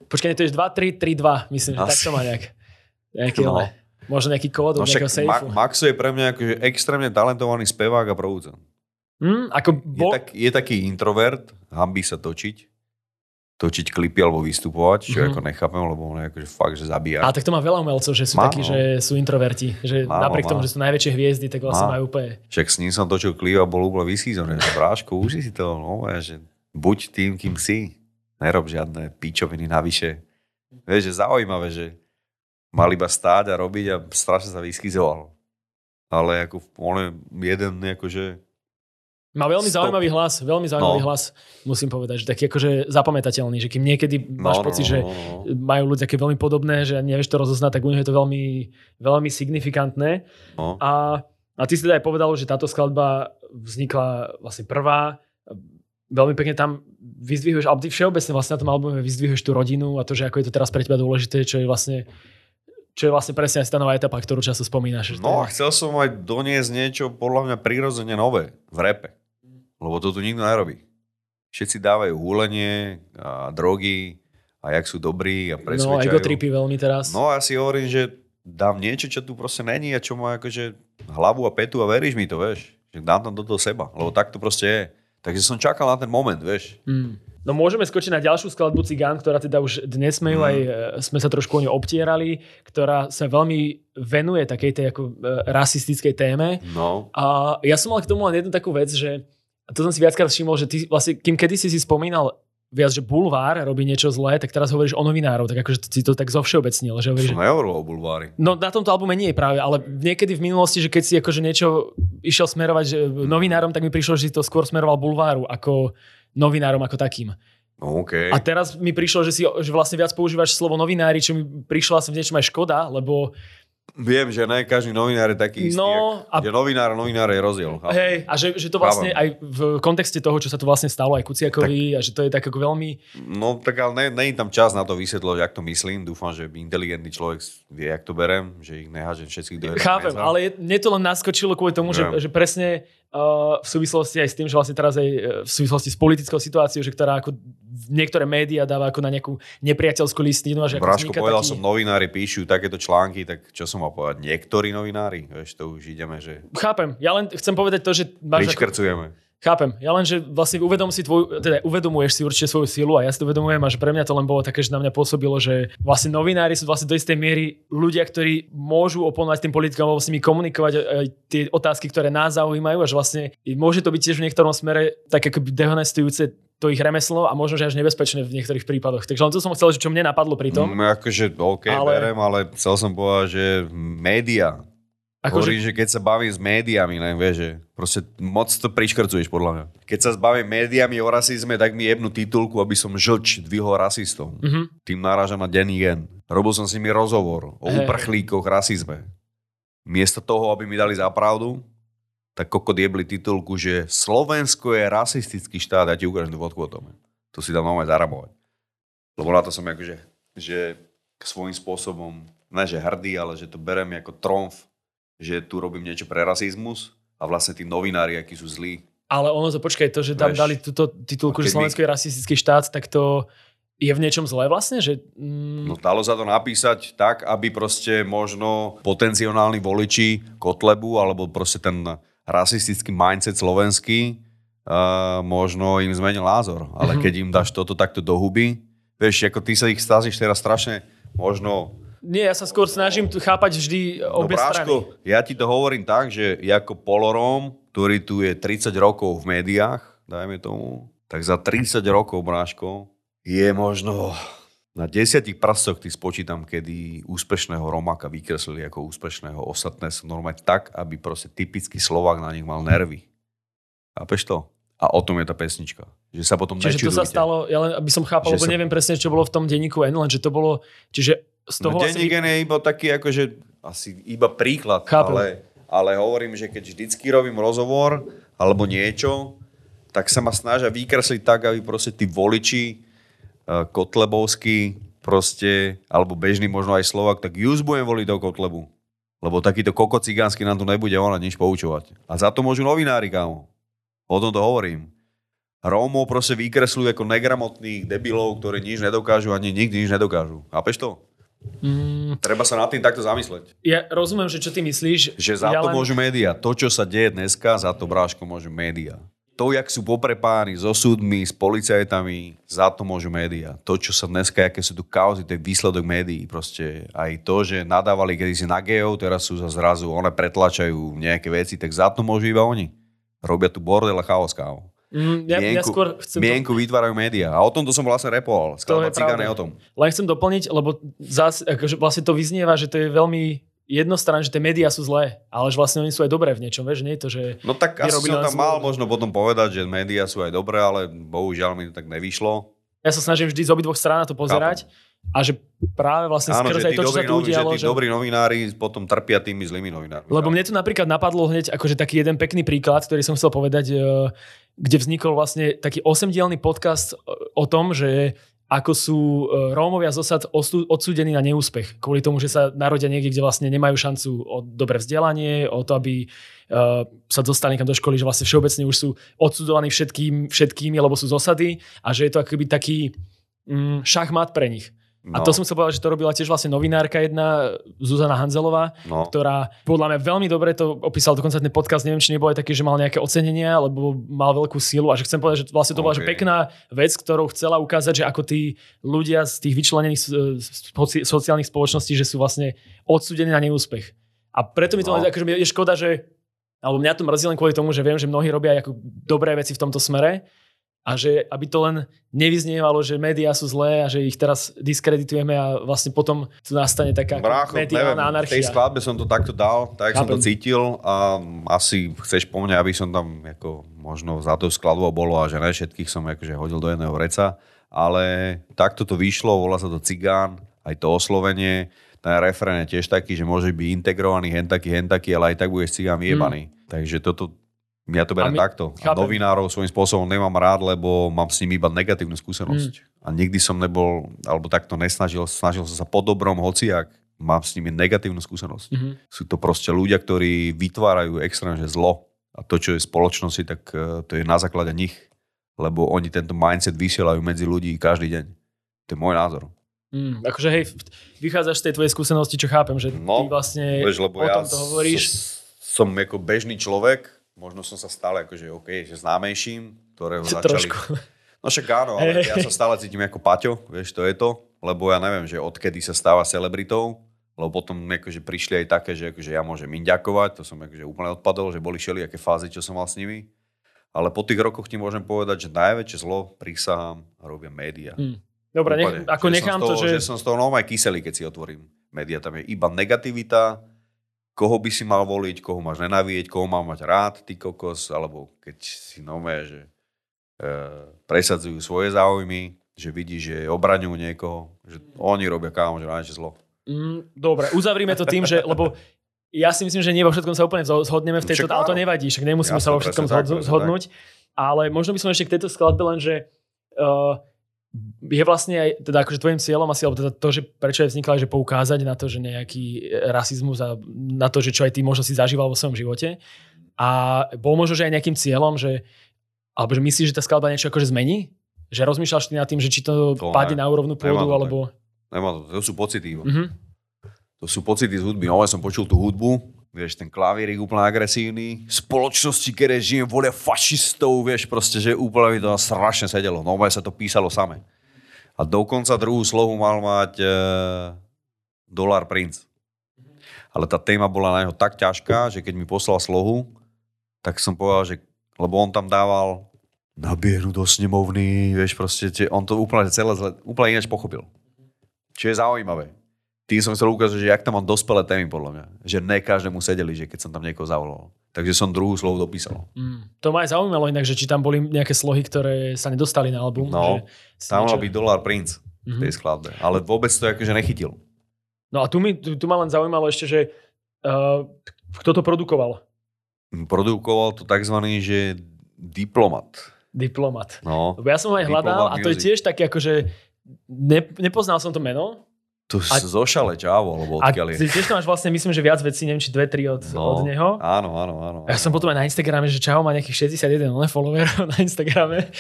Počkaj, to je 2, 3, 3, 2, myslím, že tak Asi. to má nejak. Nejaký, No. ale, možno nejaký kód No od nejakého však Ma- sejfu. Maxo je pre mňa akože extrémne talentovaný spevák a producent. Hm, ako Je, bol, tak, je taký introvert, hambí sa točiť, točiť klipy alebo vystupovať, čo Mhm. ako nechápem, lebo on je akože fakt, že zabíja. a tak to má veľa umelcov, že sú Má, takí, no. že sú introverti. Že Má, napriek má. tomu, že sú najväčšie hviezdy, tak vlastne Má. majú úplne... Však s ním som točil klip a bol úplne vysízený. Že Bráško, uži si to, no, že buď tým, kým si. Nerob žiadne pičoviny navyše. Vieš, že zaujímavé, že mal iba stáť a robiť a strašne sa vyskyzoval. Ale ako on je jeden akože Má veľmi Stop. zaujímavý hlas, veľmi zaujímavý No. hlas, musím povedať, že taký akože zapamätateľný, že kým niekedy máš no, pocit, no, že no, no. majú ľudia také veľmi podobné, že nevieš to rozoznať, tak u neho je to veľmi, veľmi signifikantné. no. A, a ty si teda aj povedal, že táto skladba vznikla vlastne prvá. Veľmi pekne tam vyzdvihuješ, ale ty všeobecne vlastne na tom albume vyzdvihuješ tú rodinu a to, že ako je to teraz pre teba dôležité, čo je vlastne čo je vlastne presne aj tá nová etapa, ktorú často spomínaš. No a chcel som aj doniesť niečo podľa mňa prirodzene nové v repe. Lebo to tu nikto nerobí. Všetci dávajú húlenie a drogy a jak sú dobrí a no, presvedčajú. egotripy veľmi teraz. No a ja si hovorím, že dám niečo, čo tu proste není a čo má akože hlavu a petu a veríš mi to, vieš. Že dám tam do toho seba, lebo tak to proste je. Takže som čakal na ten moment, vieš. Mm. No môžeme skočiť na ďalšiu skladbu Cigán, ktorá teda už dnes sme ju Mm. aj, e, sme sa trošku o ňu obtierali, ktorá sa veľmi venuje takej tej ako e, rasistickej téme. No. A ja som mal k tomu len jednu takú vec, že a to som si viackrát všimol, že ty vlastne, kým kedysi si spomínal viac, že bulvár robí niečo zlé, tak teraz hovoríš o novinárov, tak akože si to tak zovšeobecnil, že hovoríš, Som nehovoril o bulvári. No na tomto albume nie je práve, ale niekedy v minulosti, že keď si akože niečo išiel smerovať že novinárom, tak mi prišlo, že si to skôr smeroval bulváru ako novinárom ako takým. No OK. A teraz mi prišlo, že si že vlastne viac používaš slovo novinári, čo mi prišlo asi v niečom aj škoda, lebo Viem, že ne každý novinár je taký istý. No, a... a- Že novinár a novinár je rozdiel. hej, a že, že to vlastne aj v kontexte toho, čo sa tu vlastne stalo aj Kuciakovi a že to je tak ako veľmi... No tak ale ne, nie je tam čas na to vysvetľovať, jak to myslím. Dúfam, že inteligentný človek vie, jak to berem, že ich nehážem všetkých do Chápem, väzra. ale mne to len naskočilo kvôli tomu, že, že presne v súvislosti aj s tým, že vlastne teraz aj uh, v súvislosti s politickou situáciou, že ktorá ako niektoré médiá dáva ako na nejakú nepriateľskú listinu že ako Braško, povedal taký... som, novinári píšu takéto články, tak čo som mal povedať? Niektorí novinári? Vieš, to už ideme, že Chápem, ja len chcem povedať to, že máš ako, pričkrcujeme. Chápem, ja len, že vlastne uvedom si tvoj, teda uvedomuješ si určite svoju silu a ja si to uvedomujem a že pre mňa to len bolo také, že na mňa pôsobilo, že vlastne novinári sú vlastne do istej miery ľudia, ktorí môžu oponovať tým politikom alebo s nimi komunikovať aj tie otázky, ktoré nás zaujímajú a že vlastne môže to byť tiež v niektorom smere tak akoby dehonestujúce to ich remeslo a možno, že až nebezpečné v niektorých prípadoch. Takže len to som chcel, že čo mne napadlo pri tom. Mm, akože, OK, ale... berem, ale chcel som povedať, že média, Akože, Hovorím, že keď sa bavím s médiami, len vieš, že proste moc to priškrcuješ podľa mňa. Keď sa zbavím médiami o rasizme, tak mi jebnú titulku, aby som žlč dvihol rasistov. Mhm. Tým náražam na denný gen. Robil som s nimi rozhovor o Hej. uprchlíkoch, rasizme. Miesto toho, aby mi dali za pravdu, tak kokot jebli titulku, že Slovensko je rasistický štát, ja ti ukážem fotku o tom. To si dám normálne zarabovať. Lebo na to som akože, že svojím spôsobom, ne že hrdý, ale že to berem ako tromf, že tu robím niečo pre rasizmus a vlastne tí novinári, akí sú zlí. ale ono to, počkaj, to, že tam Vieš, dali túto titulku, že Slovensko je rasistický štát, tak to je v niečom zlé vlastne? Že, mm, No dalo sa to napísať tak, aby proste možno potenciálni voliči Kotlebu alebo proste ten rasistický mindset slovenský, uh, možno im zmenil názor. Ale keď im dáš toto takto do huby, vieš, ako ty sa ich stazíš teraz strašne, možno Nie, ja sa skôr snažím tu chápať vždy obe no, Bráško, strany. ja ti to hovorím tak, že ako Polorom, ktorý tu je 30 rokov v médiách, dajme tomu, tak za 30 rokov, Bráško, je možno na desiatich prstoch ty spočítam, kedy úspešného Romáka vykreslili ako úspešného. Ostatné sú normálne tak, aby proste typický Slovák na nich mal nervy. Chápeš to? A o tom je tá pesnička. Že sa potom Čiže to sa nečudujte. stalo, ja len aby som chápal, lebo sa- neviem presne, čo bolo v tom denníku N, len že to bolo, čiže z toho No, asi... denník N je iba taký, akože asi iba príklad, Chápem. ale, ale hovorím, že keď vždycky robím rozhovor alebo niečo, tak sa ma snažia vykresliť tak, aby proste tí voliči uh, Kotlebovskí proste, alebo bežný možno aj Slovak, tak just budem voliť do Kotlebu. Lebo takýto koko cigánsky nám tu nebude ona nič poučovať. A za to môžu novinári, kámo. O tom to hovorím. Rómov proste vykresľujú ako negramotných debilov, ktorí nič nedokážu ani nikdy nič nedokážu. Chápeš to? Mm, Treba sa nad tým takto zamyslieť. ja rozumiem, že čo ty myslíš. Že za ja to môžu médiá. To, čo sa deje dneska, za to bráško môžu médiá. To, jak sú poprepáni so súdmi, s policajtami, za to môžu médiá. To, čo sa dneska, aké sú tu kauzy, to je výsledok médií. Proste aj to, že nadávali kedysi na geov, teraz sú za zrazu, one pretlačajú nejaké veci, tak za to môžu iba oni. Robia tu bordel a chaos, kámo. Mm, ja, ja skôr chcem to, mienku vytvárajú médiá. A o tomto som vlastne repoval. To Skladba Cigán pravda. je o tom. len chcem doplniť, lebo zás, akože vlastne to vyznieva, že to je veľmi jednostranné, že tie médiá sú zlé, ale že vlastne oni sú aj dobré v niečom, vieš, nie je to, že... No tak asi som tam mal možno potom povedať, že médiá sú aj dobré, ale bohužiaľ mi to tak nevyšlo. Ja sa snažím vždy z obidvoch strán na to pozerať a že práve vlastne Áno, skrz že aj to, čo sa tu že udialo, tí že... dobrí novinári potom trpia tými zlými novinármi. Lebo mne tu napríklad napadlo hneď akože taký jeden pekný príklad, ktorý som chcel povedať, e, kde vznikol vlastne taký osemdielný podcast o tom, že ako sú e, Rómovia z osad odsúdení na neúspech. Kvôli tomu, že sa narodia niekde, kde vlastne nemajú šancu o dobré vzdelanie, o to, aby e, sa dostali niekam do školy, že vlastne všeobecne už sú odsudzovaní všetkým, všetkými, lebo sú z osady a že je to akoby taký mm, šachmat pre nich. A no, to som chcel povedať, že to robila tiež vlastne novinárka jedna, Zuzana Hanzelová, no. ktorá podľa mňa veľmi dobre to opísal dokonca ten podcast, neviem, či nebol aj taký, že mal nejaké ocenenia, alebo mal veľkú sílu a že chcem povedať, že vlastne to bola že pekná vec, ktorou chcela ukázať, že ako tí ľudia z tých vyčlenených soci- sociálnych spoločností, že sú vlastne odsúdení na neúspech. A preto mi to No. akože je škoda, že alebo mňa to mrzí len kvôli tomu, že viem, že mnohí robia ako dobré veci v tomto smere a že aby to len nevyznievalo, že médiá sú zlé a že ich teraz diskreditujeme a vlastne potom tu nastane taká Brácho, neviem, mediálna v tej anarchia. skladbe som to takto dal, tak som to Chápem. cítil a asi chceš po mne, aby som tam ako možno za tou skladbou bolo a že ne všetkých som akože hodil do jedného vreca, ale takto to vyšlo, volá sa to Cigán, aj to oslovenie, ten refrén je tiež taký, že môže byť integrovaný hen taký, hen taký, ale aj tak budeš cigán vyjebaný. Takže toto, ja to beriem my- takto. A chápem. novinárov svojím spôsobom nemám rád, lebo mám s nimi iba negatívnu skúsenosť. Hmm. A nikdy som nebol, alebo takto nesnažil, snažil som sa po dobrom, hociak, mám s nimi negatívnu skúsenosť. Mhm. Sú to proste ľudia, ktorí vytvárajú extrémne zlo. A to, čo je v spoločnosti, tak eh, to je na základe nich. Lebo oni tento mindset vysielajú medzi ľudí každý deň. To je môj názor. Mm, akože hej, vychádzaš z tej tvojej skúsenosti, čo chápem, že No, ty vlastne Vieš, o lebo ja tomto hovoríš. s- som ako bežný človek, možno som sa stal akože, OK, že známejším, ktorého začali... Trošku. No však áno, ale ja sa stále cítim ako Paťo, vieš, to je to. Lebo ja neviem, že odkedy sa stáva celebritou, lebo potom akože prišli aj také, že akože ja môžem im ďakovať, to som akože úplne odpadol, že boli všelijaké fázy, čo som mal s nimi. Ale po tých rokoch ti môžem povedať, že najväčšie zlo, prísahám, robia médiá. Mm. Dobre, nech, ako Že nechám toho, to, že... že som z toho normálne kyselý, keď si otvorím médiá. Tam je iba negativita, koho by si mal voliť, koho máš nenávidieť, koho má mať rád, ty kokos, alebo keď si nové, že e, presadzujú svoje záujmy, že vidí, že obraňujú niekoho, že oni robia kámo, že najväčšie zlo. Mm, dobre, uzavrime to tým, že... Lebo ja si myslím, že nie vo všetkom sa úplne zho- zhodneme v tejto, Však ale to nevadí, však nemusíme Jasné, sa vo všetkom tak, zhodnúť. Ale možno by som ešte k tejto skladbe len, že uh, je vlastne aj, teda akože tvojim cieľom asi, alebo teda to, že prečo je vznikla, že poukázať na to, že nejaký rasizmus a na to, že čo aj ty možno si zažíval vo svojom živote. A bol možno, že aj nejakým cieľom, že alebo že myslíš, že tá skladba niečo akože zmení? Že rozmýšľaš ty nad tým, že či to, To padne ne. na úrovnú pôdu, to alebo... Nemá to, to sú pocity. Mhm. To sú pocity z hudby. No, ja som počul tú hudbu vieš, ten klavírik úplne agresívny. Spoločnosti, ktoré žijem, volia fašistov, vieš, proste, že úplne mi to strašne sedelo. No, sa to písalo same. A dokonca druhú slohu mal mať e, Dollar Prince. Ale tá téma bola na neho tak ťažká, že keď mi poslal slohu, tak som povedal, že, lebo on tam dával nabieru do snemovny, vieš, proste, on to úplne celé zle, úplne ináč pochopil. Čo je zaujímavé. Tým som chcel ukázať, že jak tam mám dospelé témy, podľa mňa. Že ne každému sedeli, že keď som tam niekoho zavolal. Takže som druhú slovu dopísal. Mm. To ma aj zaujímalo inak, že či tam boli nejaké slohy, ktoré sa nedostali na album. No, že tam mal byť Dollar Prince v tej mhm. skladbe. Ale vôbec to akože nechytil. No a tu, mi, tu, tu ma len zaujímalo ešte, že uh, kto to produkoval? Produkoval to tzv. že diplomat. Diplomat. No, Lebo ja som ho aj hľadal a to je tiež také akože, ne, nepoznal som to meno, tu a, zošale čávo, alebo odkiaľ je. A tiež to máš vlastne, myslím, že viac vecí, neviem, či dve, tri od, no, od neho. Áno, áno, áno. Ja som potom aj na Instagrame, že Čavo má nejakých 61 followerov na Instagrame.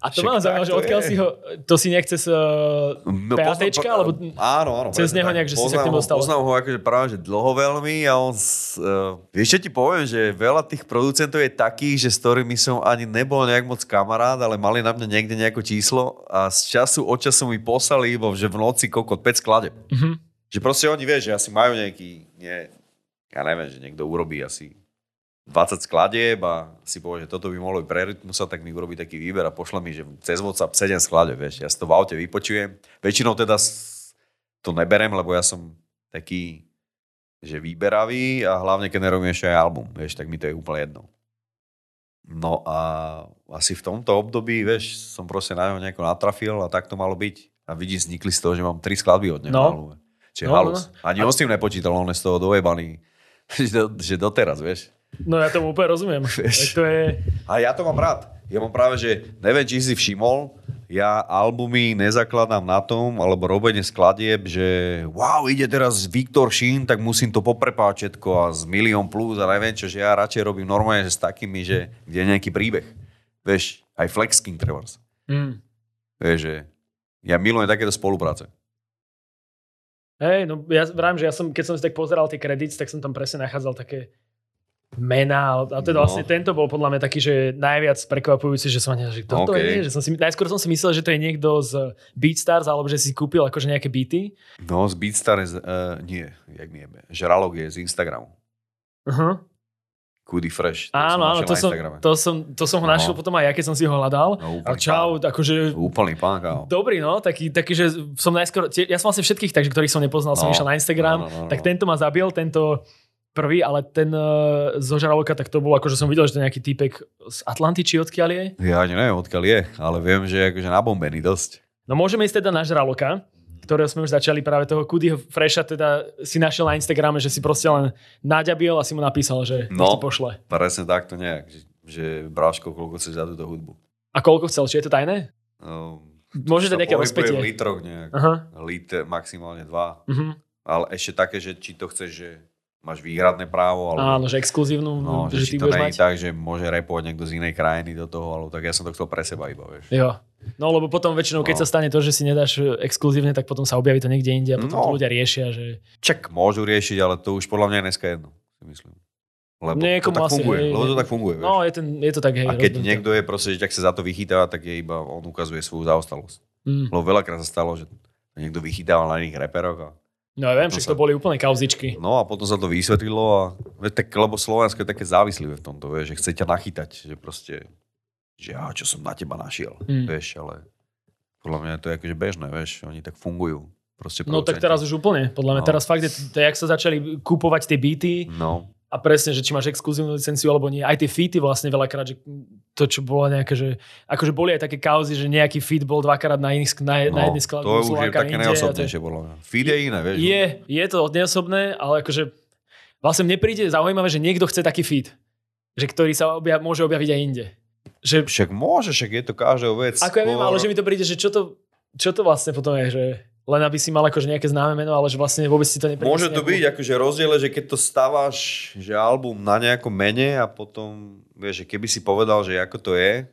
A to ma zaujímavé, že odkiaľ je. si ho, to si nechce z uh, no, PATčka, alebo áno, áno, cez neho nejak, že poznám si sa k tomu dostal. Poznám ho akože práve, že dlho veľmi a on, uh, vieš, čo ti poviem, že veľa tých producentov je takých, že s ktorými som ani nebol nejak moc kamarát, ale mali na mňa niekde nejaké číslo a z času od času mi poslali, že v noci kokot 5 skladeb. Mm-hmm. Že proste oni vie, že asi majú nejaký, nie, ja neviem, že niekto urobí asi 20 skladieb a si povie, že toto by mohlo byť pre Rytmusa, tak mi urobí taký výber a pošle mi, že cez WhatsApp 7 skladieb, vieš. Ja si to v aute vypočujem. Väčšinou teda to neberem, lebo ja som taký, že výberavý a hlavne keď nerobím ešte aj album, vieš, tak mi to je úplne jedno. No a asi v tomto období, vieš, som proste na ňo nejako natrafil a tak to malo byť. A vidím, vznikli z toho, že mám tri skladby od neho. No. Čiže no, halus. No. Ani on s tým nepočítal, on je z toho dojebaný. že doteraz, vieš. No ja tomu úplne rozumiem. Vieš. To je... A ja to mám rád. Ja mám práve, že neviem, či si všimol, ja albumy nezakladám na tom, alebo robenie skladieb, že wow, ide teraz Viktor Šín, tak musím to poprepáť všetko a z milión plus a neviem čo, že ja radšej robím normálne že s takými, že kde je nejaký príbeh. Vieš, aj Flexking trebárs. Mm. Vieš, že ja milujem takéto spolupráce. Hej, no ja vravím, že ja som, keď som si tak pozeral tie kredity, tak som tam presne nachádzal také mená, a teda no. vlastne tento bol podľa mňa taký, že najviac prekvapujúci, že som ani, že kto okay. to je, že som si, najskôr som si myslel, že to je niekto z Beatstars, alebo že si kúpil akože nejaké beaty. No, z Beatstars, uh, nie, jak mi jebe, Žralok je z Instagramu. Uh-huh. Kudi Fresh. To áno, áno, to som, to, som, to som ho našiel no. potom aj ja, keď som si ho hľadal. No, a čau, pán. akože... Úplný pán, kámo. Dobrý, no, taký, taký, že som najskôr, ja som vlastne všetkých, takže ktorých som nepoznal, no. som išiel na Instagram, no, no, no, tak no. tento ma zabil, tento prvý, ale ten uh, zo Žraloka, tak to bol akože som videl, že to nejaký týpek z Atlanty, či odkiaľ je. Ja neviem, odkiaľ je, ale viem, že je akože nabombený dosť. No môžeme ísť teda na Žraloka ktorého sme už začali práve toho Kudyho Fresha, teda si našiel na Instagrame, že si proste len naďabil a si mu napísal, že no, ti pošle. presne takto nejak, že, že bráško, koľko chceš za túto hudbu. A koľko chcel? Či je to tajné? No, Môže to nejaké rozpätie. v litroch nejak. Aha. Liter, maximálne dva. Uh-huh. Ale ešte také, že či to chceš, že máš výhradné právo. Alebo, Áno, že exkluzívnu. No, že, že ty to nie je tak, že môže repovať niekto z inej krajiny do toho, alebo tak ja som to chcel pre seba iba, vieš. Jo. No lebo potom väčšinou, keď no. sa stane to, že si nedáš e, exkluzívne, tak potom sa objaví to niekde inde a potom no. to ľudia riešia. Že... Čak môžu riešiť, ale to už podľa mňa je dneska jedno, si myslím. Lebo Niekomu to tak asi, funguje, hej, lebo to tak funguje. No, vieš. je, ten, je to tak, hej. A keď niekto je proste, že tak sa za to vychytáva, tak je iba, on ukazuje svoju zaostalosť. Mm. Lebo veľakrát sa stalo, že niekto vychytával na iných reperoch a No ja viem, že sa... to boli úplne kauzičky. No a potom sa to vysvetlilo a tak, lebo Slovensko je také závislivé v tomto, vieš, že chce ťa nachytať, že proste, že ja, čo som na teba našiel, mm. vieš, ale podľa mňa to je akože bežné, vieš, oni tak fungujú. Proste no tak teraz už úplne, podľa mňa no. teraz fakt, je, to, jak sa začali kúpovať tie byty, no a presne, že či máš exkluzívnu licenciu alebo nie. Aj tie feety vlastne veľakrát, že to, čo bolo nejaké, že akože boli aj také kauzy, že nejaký feed bol dvakrát na, iných, na, no, na jednej skladbe. To už je také neosobnejšie, mňa. Feed je iné, vieš. Je, je to neosobné, ale akože vlastne mne príde zaujímavé, že niekto chce taký feed, že ktorý sa obja- môže objaviť aj inde. Že, však môže, však je to každého vec. Ako ja viem, ale že mi to príde, že čo to, čo to vlastne potom je, že len aby si mal akože nejaké známe meno, ale že vlastne vôbec si to nepríde. Môže to byť akože rozdiel, že keď to stávaš, že album na nejakom mene a potom, vieš, že keby si povedal, že ako to je,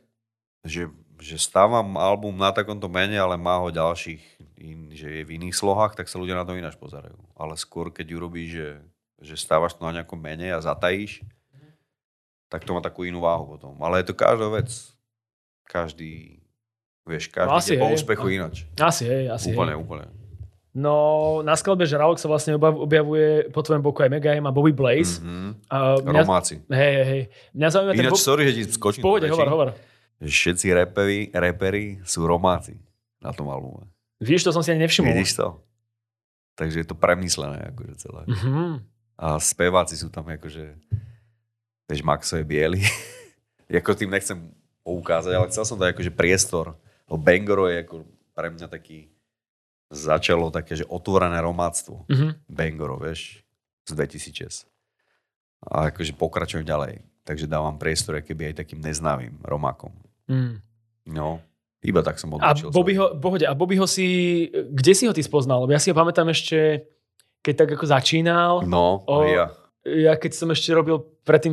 že, že stávam album na takomto mene, ale má ho ďalších, in, že je v iných slohách, tak sa ľudia na to ináč pozerajú. Ale skôr, keď urobíš, že že stávaš to na nejakom mene a zatajíš, tak to má takú inú váhu potom. Ale je to každá vec. Každý, vieš, každý No asi, po hej. úspechu inač. Asi, hej, asi. Úplne, hej. úplne. No, na skladbe Žralok sa vlastne objav- objavuje po tvojom boku aj Mega M a Bobby Blaze. Mm-hmm. A mňa, Romáci. hej, hej, hej. Mňa zaujíma ten... Ináč, Bob... sorry, že ti skočím. pohode, hovor, hovor. Všetci repery, repery sú Romáci na tom albume. Vidíš, to som si ani nevšimol. Vidíš to? Takže je to premyslené akože celé. Mhm. A speváci sú tam akože, vieš, Maxo je biely. ako tým nechcem poukázať, ale chcel som dať akože priestor. Lebo Bangoro je ako pre mňa taký, začalo také, že otvorené romáctvo. Mhm. Bangoro, vieš, z 2006. A akože pokračujem ďalej. Takže dávam priestor keby aj takým neznámym romákom. Mm. No, iba tak som A odbočil. Bobbyho, pohode, a Bobbyho si, kde si ho ty spoznal? Ja si ho pamätám ešte, keď tak ako začínal. No, O- a ja. Ja keď som ešte robil predtým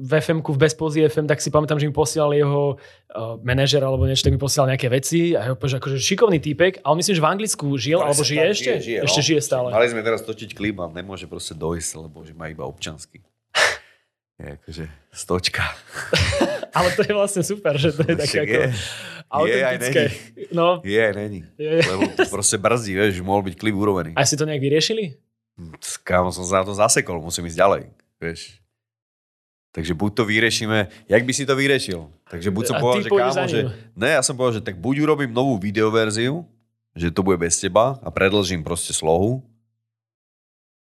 v fm v Bezpozi FM, tak si pamätám, že mi posielal jeho uh, manažer alebo niečo, tak mi posielal nejaké veci a ja že akože šikovný týpek. A on myslím, že v Anglicku žil, alebo žije ešte? žije, ešte no. žije stále. Mali sme teraz točiť klip a nemôže proste dojsť, lebo že má iba občansky. Je akože stočka. Ale to je vlastne super, že to je také ako je. autentické. No, Je, není. je. Lebo to proste brzdí, vieš, mohol byť klip urobený. A si to nejak vyriešili? Kámo som sa na to zasekol, musím ísť ďalej, vieš. Takže buď to vyriešime, jak by si to vyriešil? Takže buď som povedal, že kámo, že... Ne, ja som povedal, že tak buď urobím novú videoverziu, že to bude bez teba a predlžím proste slohu,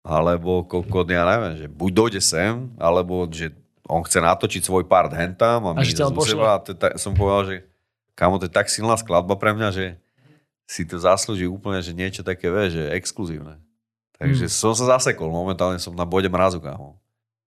alebo kokot, ja neviem, že buď dojde sem, alebo že on chce natočiť svoj part hentam a A my pošle. seba. A tak, som povedal, že kámo, to je tak silná skladba pre mňa, že si to zaslúži úplne, že niečo také, vieš, že exkluzívne. Takže Hmm. som sa zasekol, momentálne som na bode mrazu, kámo.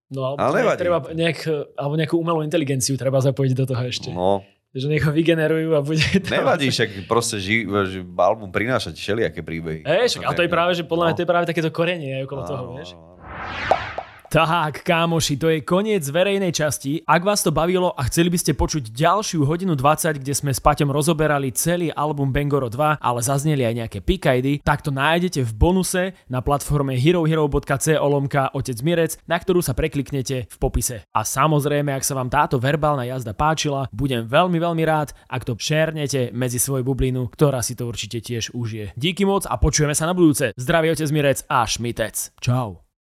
No, Ale nevadí. treba nejak, alebo nejakú umelú inteligenciu treba zapojiť do toho ešte. No, Že nech ho vygenerujú a bude... to- nevadí, však proste ži, že album prináša všelijaké príbehy. Však, a to je práve, že podľa mňa No. to je práve takéto korenie aj okolo toho, Áno, vieš. áno, áno. Tak, kámoši, to je koniec verejnej časti. Ak vás to bavilo a chceli by ste počuť ďalšiu hodinu 20, kde sme s Paťom rozoberali celý album Bangoro 2, ale zazneli aj nejaké pikajdy, tak to nájdete v bonuse na platforme herohero.c olomka Otec Mirec, na ktorú sa prekliknete v popise. A samozrejme, ak sa vám táto verbálna jazda páčila, budem veľmi, veľmi rád, ak to šernete medzi svoju bublinu, ktorá si to určite tiež užije. Díky moc a počujeme sa na budúce. Zdravý Otec Mirec a Šmitec. Čau.